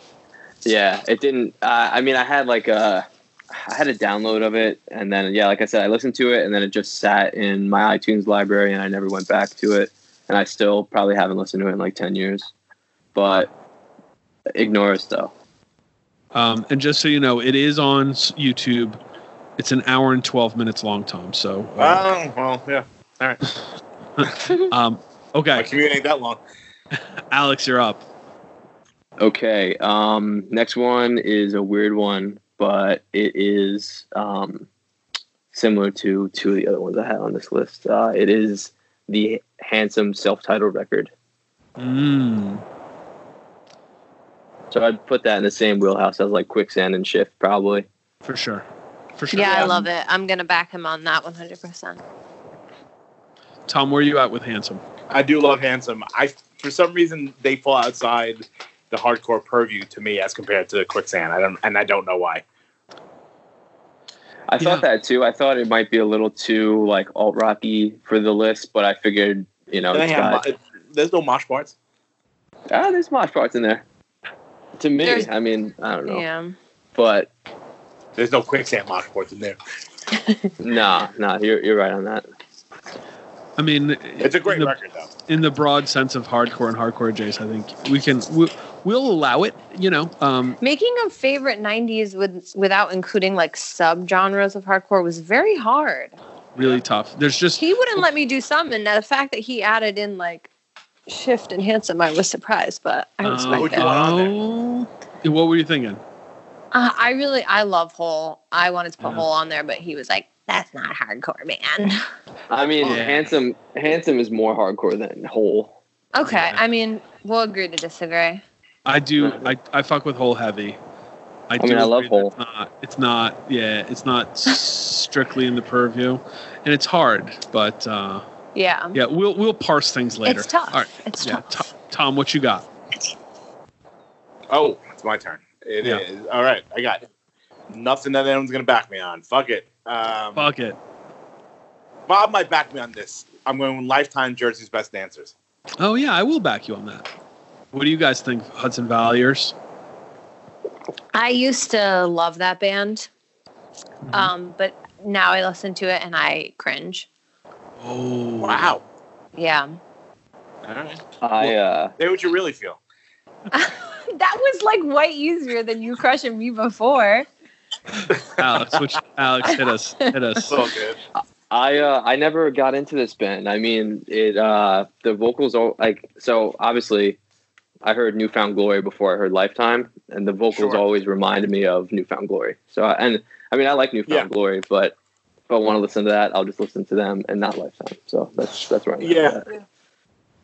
Yeah, it didn't. Uh, I mean, I had like a, I had a download of it, and then yeah, like I said, I listened to it, and then it just sat in my iTunes library, and I never went back to it, and I still probably haven't listened to it in like ten years. But ignore us though. Um, and just so you know, it is on YouTube. It's an hour and 12 minutes long, Tom. So, uh, Oh well, yeah. All right. um, okay. My commute ain't that long. Alex, you're up. Okay. Um, next one is a weird one, but it is um, similar to two of the other ones I had on this list. Uh, it is the handsome self-titled record. Mm. So I'd put that in the same wheelhouse as like Quicksand and Shift, probably. For sure. For sure. Yeah, I love it. I'm gonna back him on that 100. percent Tom, where are you at with Handsome? I do love Handsome. I for some reason they fall outside the hardcore purview to me as compared to Quicksand. I don't, and I don't know why. I thought that too. I thought it might be a little too like alt rocky for the list, but I figured you know They it's got mo- there's no mosh parts. ah, there's mosh parts in there. To me, There's- I mean, I don't know, Yeah. but There's no Quicksand mosh parts in there. nah, nah, you're you're right on that. I mean, It's a great the, record though. In the broad sense of hardcore and hardcore Jace, I think we can we'll, we'll allow it. You know, um, Making a favorite 90s with without including like subgenres of hardcore was very hard. really tough. There's just He wouldn't let me do some, and the fact that he added in like shift and handsome, I was surprised, but I respect it. oh, what were you thinking? Uh, I really, I love Hole. I wanted to put Yeah. Hole on there, but he was like, "That's not hardcore, man." I mean, Yeah. handsome handsome is more hardcore than Hole. okay, I mean, we'll agree to disagree. I do. I, I fuck with Hole heavy. I, do mean, I love agree that Hole. It's not, it's not. Yeah, it's not strictly in the purview, and it's hard. But uh, Yeah. yeah, we'll we'll parse things later. It's tough. All right. It's yeah, tough. Tom, Tom, what you got? Oh, it's my turn. It is Yeah. all right. I got nothing that anyone's gonna back me on. Fuck it. Um, Fuck it. Bob might back me on this. I'm going with Lifetime Jersey's Best Dancers. Oh yeah, I will back you on that. What do you guys think, Hudson Valleyers? I used to love that band, Mm-hmm. um, but now I listen to it and I cringe. Oh Wow. Yeah. All right. I uh, Say what you really feel. That was like way easier than you crushing me before. Alex, which Alex hit us, hit us. So good. I uh, I never got into this band. I mean, it uh, the vocals are like so. Obviously, I heard New Found Glory before I heard Lifetime, and the vocals Sure. always reminded me of New Found Glory. So, and I mean, I like New Found Yeah. Glory, but if I want to listen to that, I'll just listen to them and not Lifetime. So that's that's where I'm at Yeah.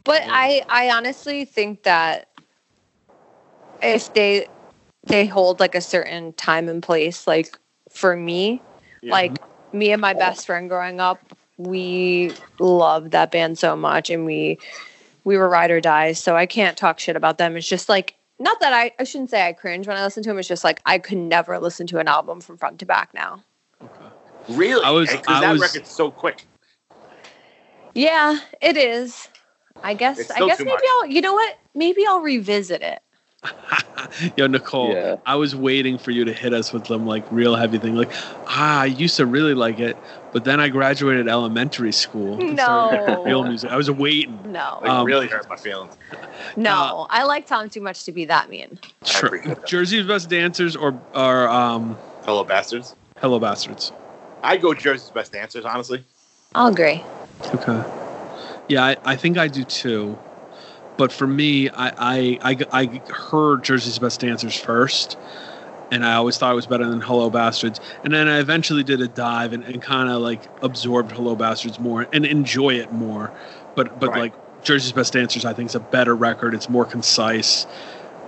But I, I honestly think that if they they hold like a certain time and place, like for me, Yeah. like me and my oh. best friend growing up, we loved that band so much and we we were ride or die. So I can't talk shit about them. It's just like not that I, I shouldn't say I cringe when I listen to them. It's just like I could never listen to an album from front to back now. Okay. Really? I was- Because that was- record's so quick. Yeah, it is. I guess. It's I guess too maybe much. I'll. You know what? Maybe I'll revisit it. Yo, Nicole, Yeah. I was waiting for you to hit us with some like real heavy thing. Like, ah, I used to really like it, but then I graduated elementary school. No. real music. I was waiting. No. Like Um, really hurt my feelings. No. I like Tom too much to be that mean. Sure. Jersey's best dancers or or um, Hello, bastards. Hello Bastards. I go Jersey's best dancers, honestly. I'll agree. Okay. Yeah, I, I think I do too. But for me, I, I, I, I heard Jersey's Best Dancers first, and I always thought it was better than Hello Bastards. And then I eventually did a dive and, and kind of like absorbed Hello Bastards more and enjoy it more. But but Right. like Jersey's Best Dancers, I think is a better record. It's more concise.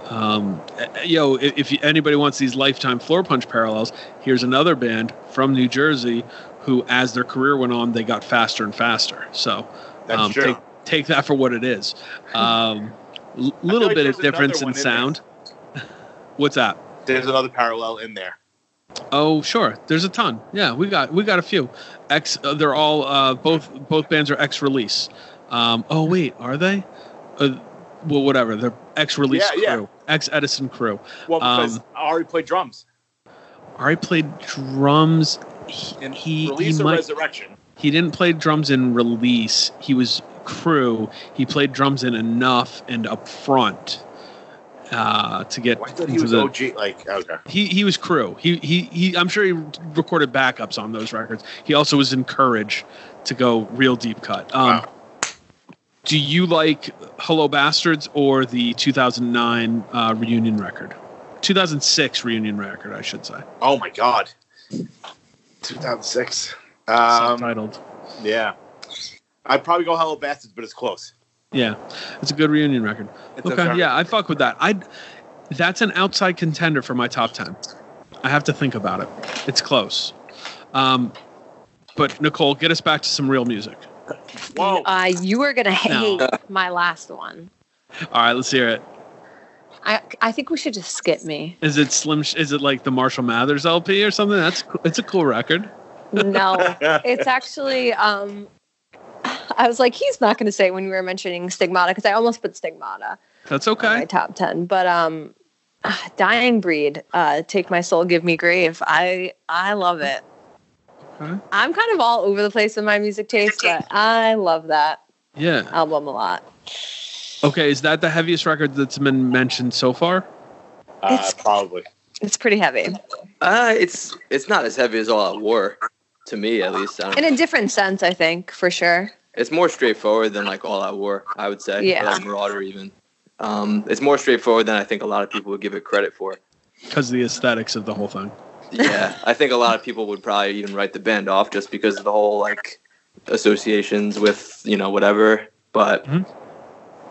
Um, yo, if, if anybody wants these lifetime Floorpunch parallels, here's another band from New Jersey who, as their career went on, they got faster and faster. So That's um, true. Take, take that for what it is. Um, little like bit of difference in one in sound. What's that? There's another parallel in there. Oh, sure. There's a ton. Yeah, we got we got a few. X. Uh, they're all uh, both both bands are X release. Um, oh wait, are they? Uh, well, whatever. They're X release Yeah, yeah. crew. X Edison crew. Well, because Um, Ari played drums Ari played drums. He, in he, Release he might, Resurrection. he didn't play drums in release. He was crew. He played drums in enough and up front uh, to get Well, I thought he was the. OG. Like, okay. He he was crew. He he he. I'm sure he recorded backups on those records. He also was encouraged to go real deep cut. Um, Wow. Do you like Hello Bastards or the 2009 uh, reunion record? 2006 reunion record, I should say. Oh my God. 2006. Um, Subtitled. yeah. I'd probably go Hello Bastards, but it's close. Yeah, it's a good reunion record. It's okay, yeah, I fuck with that. I that's an outside contender for my top ten. I have to think about it. It's close. Um, but Nicole, get us back to some real music. Whoa. Uh, you are gonna hate No. my last one. All right, let's hear it. I I think we should just skip me. Is it Slim? Is it like the Marshall Mathers LP or something? That's co- it's a cool record. No, it's actually. Um, I was like, he's not going to say when we were mentioning Stigmata because I almost put Stigmata That's on my top ten. But um, Dying Breed, uh, Take My Soul, Give Me Grave. I I love it. Okay. I'm kind of all over the place with my music taste, but I love that Yeah. album a lot. Okay. Is that the heaviest record that's been mentioned so far? Uh, It's- probably. It's pretty heavy Uh, it's it's not as heavy as All Out War, to me at least. I don't in a different sense, I think, for sure. It's more straightforward than like All Out War, I would say. Yeah. Or, like Merauder even. Um, it's more straightforward than I think a lot of people would give it credit for. Because of the aesthetics of the whole thing. Yeah, I think a lot of people would probably even write the band off just because of the whole like associations with you know whatever. But Mhm.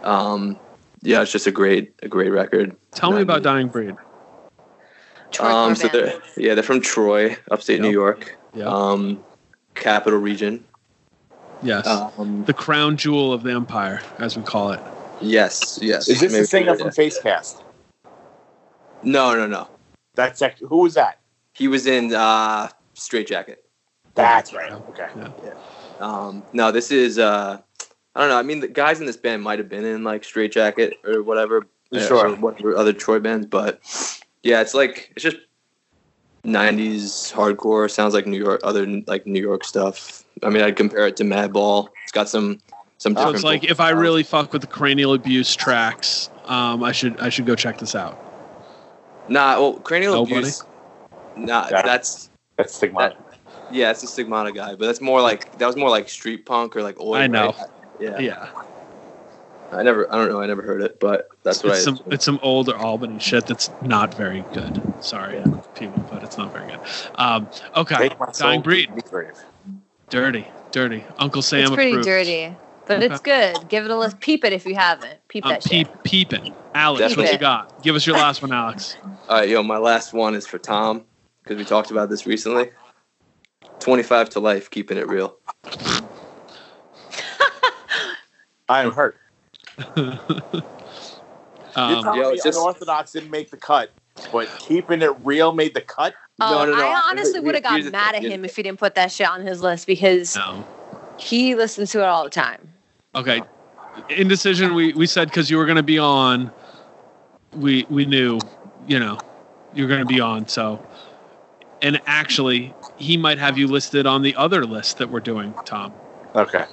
um, yeah, it's just a great a great record. Tell me about Dying Breed. Troy Um, so they're yeah they're from Troy, upstate New York, Yeah. um, capital region. Yes. Um, the crown jewel of the empire, as we call it. yes, yes. Is this Maybe- the singer yeah. from Facecast? No, no, no. That's act- who was that? He was in uh, Straight Jacket. That's right. Okay. Um, no, this is uh, I don't know. I mean, the guys in this band might have been in like Straight Jacket or whatever, Sure. or whatever other Troy bands, but yeah, it's like it's just '90s hardcore. Sounds like New York, other like New York stuff. I mean, I'd compare it to Madball. It's got some some So it's like if I really fuck with the cranial abuse tracks, um, I should I should go check this out. nah, well, cranial Nobody? abuse. Nah, Yeah. that's That's Stigmata. yeah, it's a Stigmata guy, but that's more like that was more like street punk or like oi. I know. right? Yeah. Yeah, I never. I don't know. I never heard it, but that's what it's I. some it's some older Albany shit that's not very good. Sorry, people, but it's not very good. Um, okay, Take my soul, Dying Breed, give me dirty, dirty. Uncle Sam it's pretty approved. dirty, but it's good. Give it a list. Peep it if you haven't. Peep I'm that shit. peep, peeping. Alex, Definitely. what you got? Give us your last one, Alex. All right, yo, my last one is for Tom because we talked about this recently. 25 ta Life, keeping it real. I am hurt. Um, You're telling yo, it's just- Unorthodox didn't make the cut, but keeping it real made the cut. Oh, No, no, no. I honestly would have here's gotten the mad at him if he didn't put that shit on his list because no. he listens to it all the time. Okay. indecision. We we said because you were going to be on. We we knew, you know, you're going to be on. So, and actually, he might have you listed on the other list that we're doing, Tom. Okay.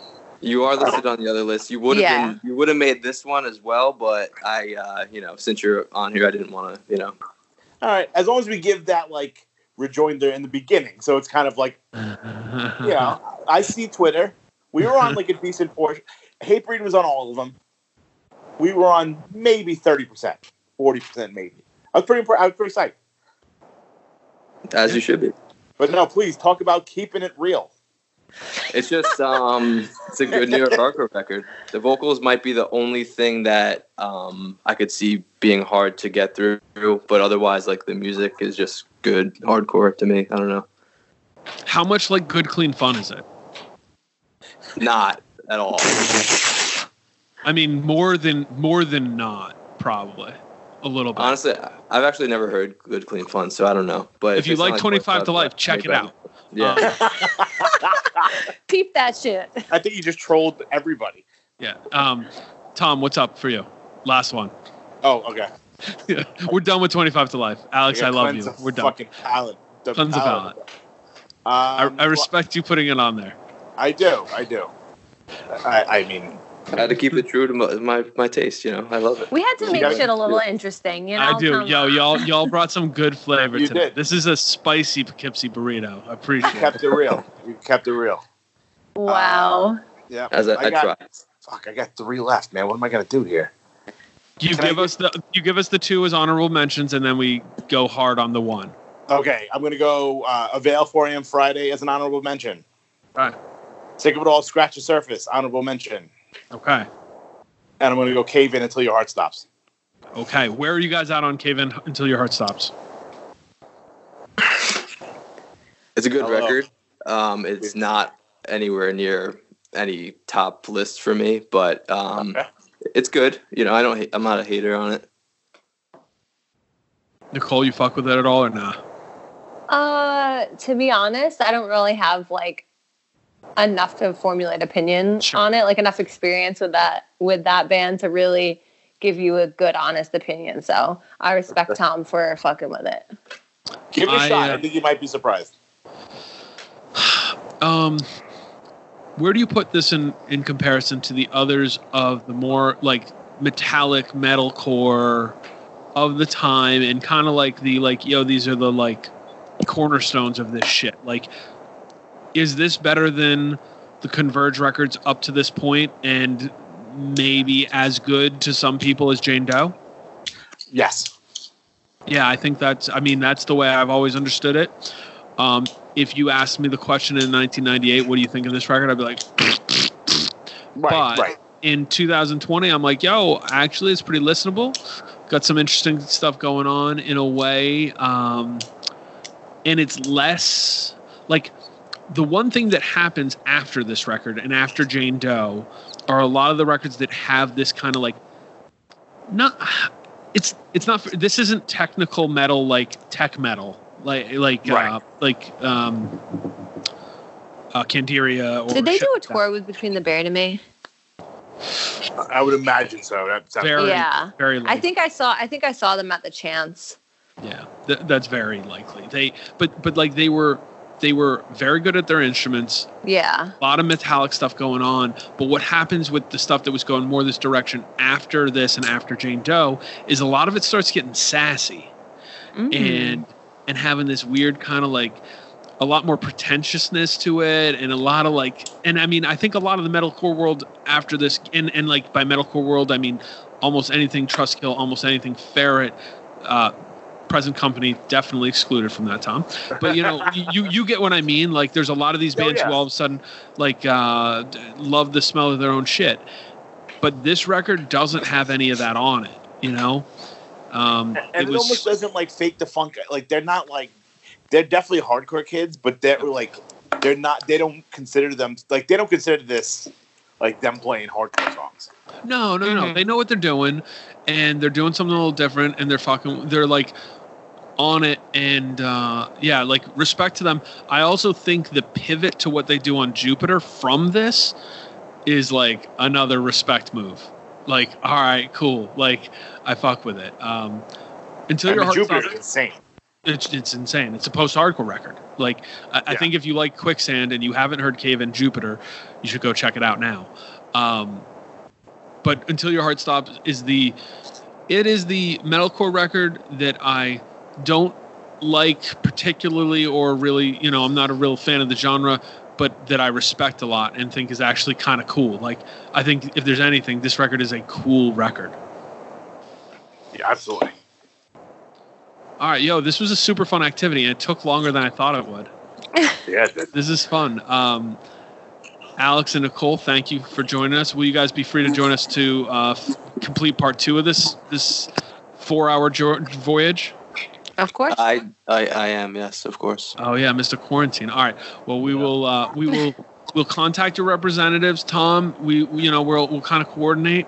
You are listed on the other list. You would have Yeah. been. You would have made this one as well, but I, uh, you know, since you're on here, I didn't want to, you know. All right. As long as we give that like rejoinder in the beginning, so it's kind of like, yeah. I see Twitter. We were on like a decent portion. Hatebreed was on all of them. We were on maybe thirty percent, forty percent, maybe. I was pretty. impre- I was pretty psyched. As you should be. But no, please talk about keeping it real. It's just um it's a good New York hardcore record. The vocals might be the only thing that um I could see being hard to get through, but otherwise like the music is just good hardcore to me. I don't know. How much like good clean fun is it? Not at all. I mean, more than more than not, probably a little bit. Honestly, I've actually never heard good clean fun, so I don't know. But if you like 25 ta Life, Life, check it out. Yeah. Peep that shit. I think you just trolled everybody. Yeah. Um, Tom, what's up for you? Last one. Oh, okay. We're done with 25 ta Life. Alex, I, gotta love you. We're done. Fucking palate. The Tons of palate. palate. I, Um, I respect you putting it on there. I do. I do. I, I mean, I had to keep it true to my, my my taste. You know, I love it. We had to make gotta- shit a little interesting, you know. I do. Come Yo, on. y'all, y'all brought some good flavor You today. did. This is a spicy Poughkeepsie burrito. I appreciate it. kept it real. You kept it real. Wow. Yeah. As I, I, got, try. Fuck, I got three left, man. What am I gonna do here? You Can I give us the you give us the two as honorable mentions, and then we go hard on the one. Okay, I'm gonna go uh, avail 4 a.m. Friday as an honorable mention. All right. Sick of it all, scratch the surface, honorable mention. Okay. And I'm gonna go cave in until your heart stops. Okay. Where are you guys out on Cave In until your heart stops? It's a good Hello. record. Um, it's not anywhere near any top list for me, but um, Okay. it's good. You know, I don't. I'm not a hater on it. Nicole, you fuck with it at all or nah? Uh, to be honest, I don't really have like enough to formulate opinion Sure. on it, like enough experience with that with that band to really give you a good, honest opinion. So I respect Tom for fucking with it. Give it a I, shot. uh, I think you might be surprised. Um, where do you put this in in comparison to the others of the more like metallic metalcore of the time, and kind of like the like yo, these are the like cornerstones of this shit. Like, is this better than the Converge records up to this point, and maybe as good to some people as Jane Doe? Yes. Yeah, I think that's. I mean, that's the way I've always understood it. Um, if you asked me the question in 1998, what do you think of this record? I'd be like, Right. But- right. in 2020, I'm like, yo, actually, it's pretty listenable. Got some interesting stuff going on in a way, um, and it's less like the one thing that happens after this record and after Jane Doe are a lot of the records that have this kind of like not it's it's not this isn't technical metal like tech metal like like uh, like um uh Candiria or Did they do a like that. tour with Between the Buried and Me? I would imagine so. That sounds very Yeah. very I think I saw. I think I saw them at the Chance. yeah th- that's very likely they but but like they were they were very good at their instruments Yeah. a lot of metallic stuff going on. But what happens with the stuff that was going more this direction after this and after Jane Doe is a lot of it starts getting sassy Mm. and and having this weird kind of like a lot more pretentiousness to it and a lot of like and I mean I think a lot of the metalcore world after this and and like by metalcore world I mean almost anything Trustkill, almost anything Ferret, uh, present company definitely excluded from that Tom. But you know you you get what I mean. Like there's a lot of these Oh, bands yeah. who all of a sudden like uh, love the smell of their own shit. But this record doesn't have any of that on it. You know. Um, and it, almost doesn't like fake the funk. Like they're not like they're definitely hardcore kids, but they're like they're not. They don't consider them like they don't consider this like them playing hardcore songs. No, no, no. They know what they're doing, and they're doing something a little different, and they're fucking. They're like on it, and uh, yeah, like respect to them. I also think the pivot to what they do on Jupiter from this is like another respect move. Like, all right, cool. Like, I fuck with it. Um, until And your heart Jupiter's stops. insane. It's, it's insane. It's a post-hardcore record. Like, I, I think if you like Quicksand and you haven't heard Cave in Jupiter, you should go check it out now. Um, but until your heart stops is the it is the metalcore record that I don't like particularly or really you know I'm not a real fan of the genre but that I respect a lot and think is actually kind of cool. Like I think if there's anything this record is a cool record. Yeah, absolutely. all right yo this was a super fun activity and it took longer than I thought it would. Yeah, it this is fun. Um, Alex and Nicole thank you for joining us. Will you guys be free to join us to uh, f- complete part two of this this four hour jo- voyage Of course. I, I I am yes, of course. Oh yeah, Mr. Quarantine. All right. Well, we will uh, we will we'll contact your representatives, Tom. We we- you know we'll we'll kind of coordinate.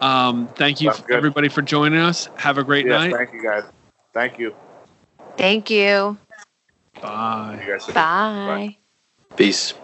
Um, thank you Sounds good. everybody for joining us. Have a great Yes, night. thank you guys. Thank you. Thank you. Bye. You guys. Bye. Peace.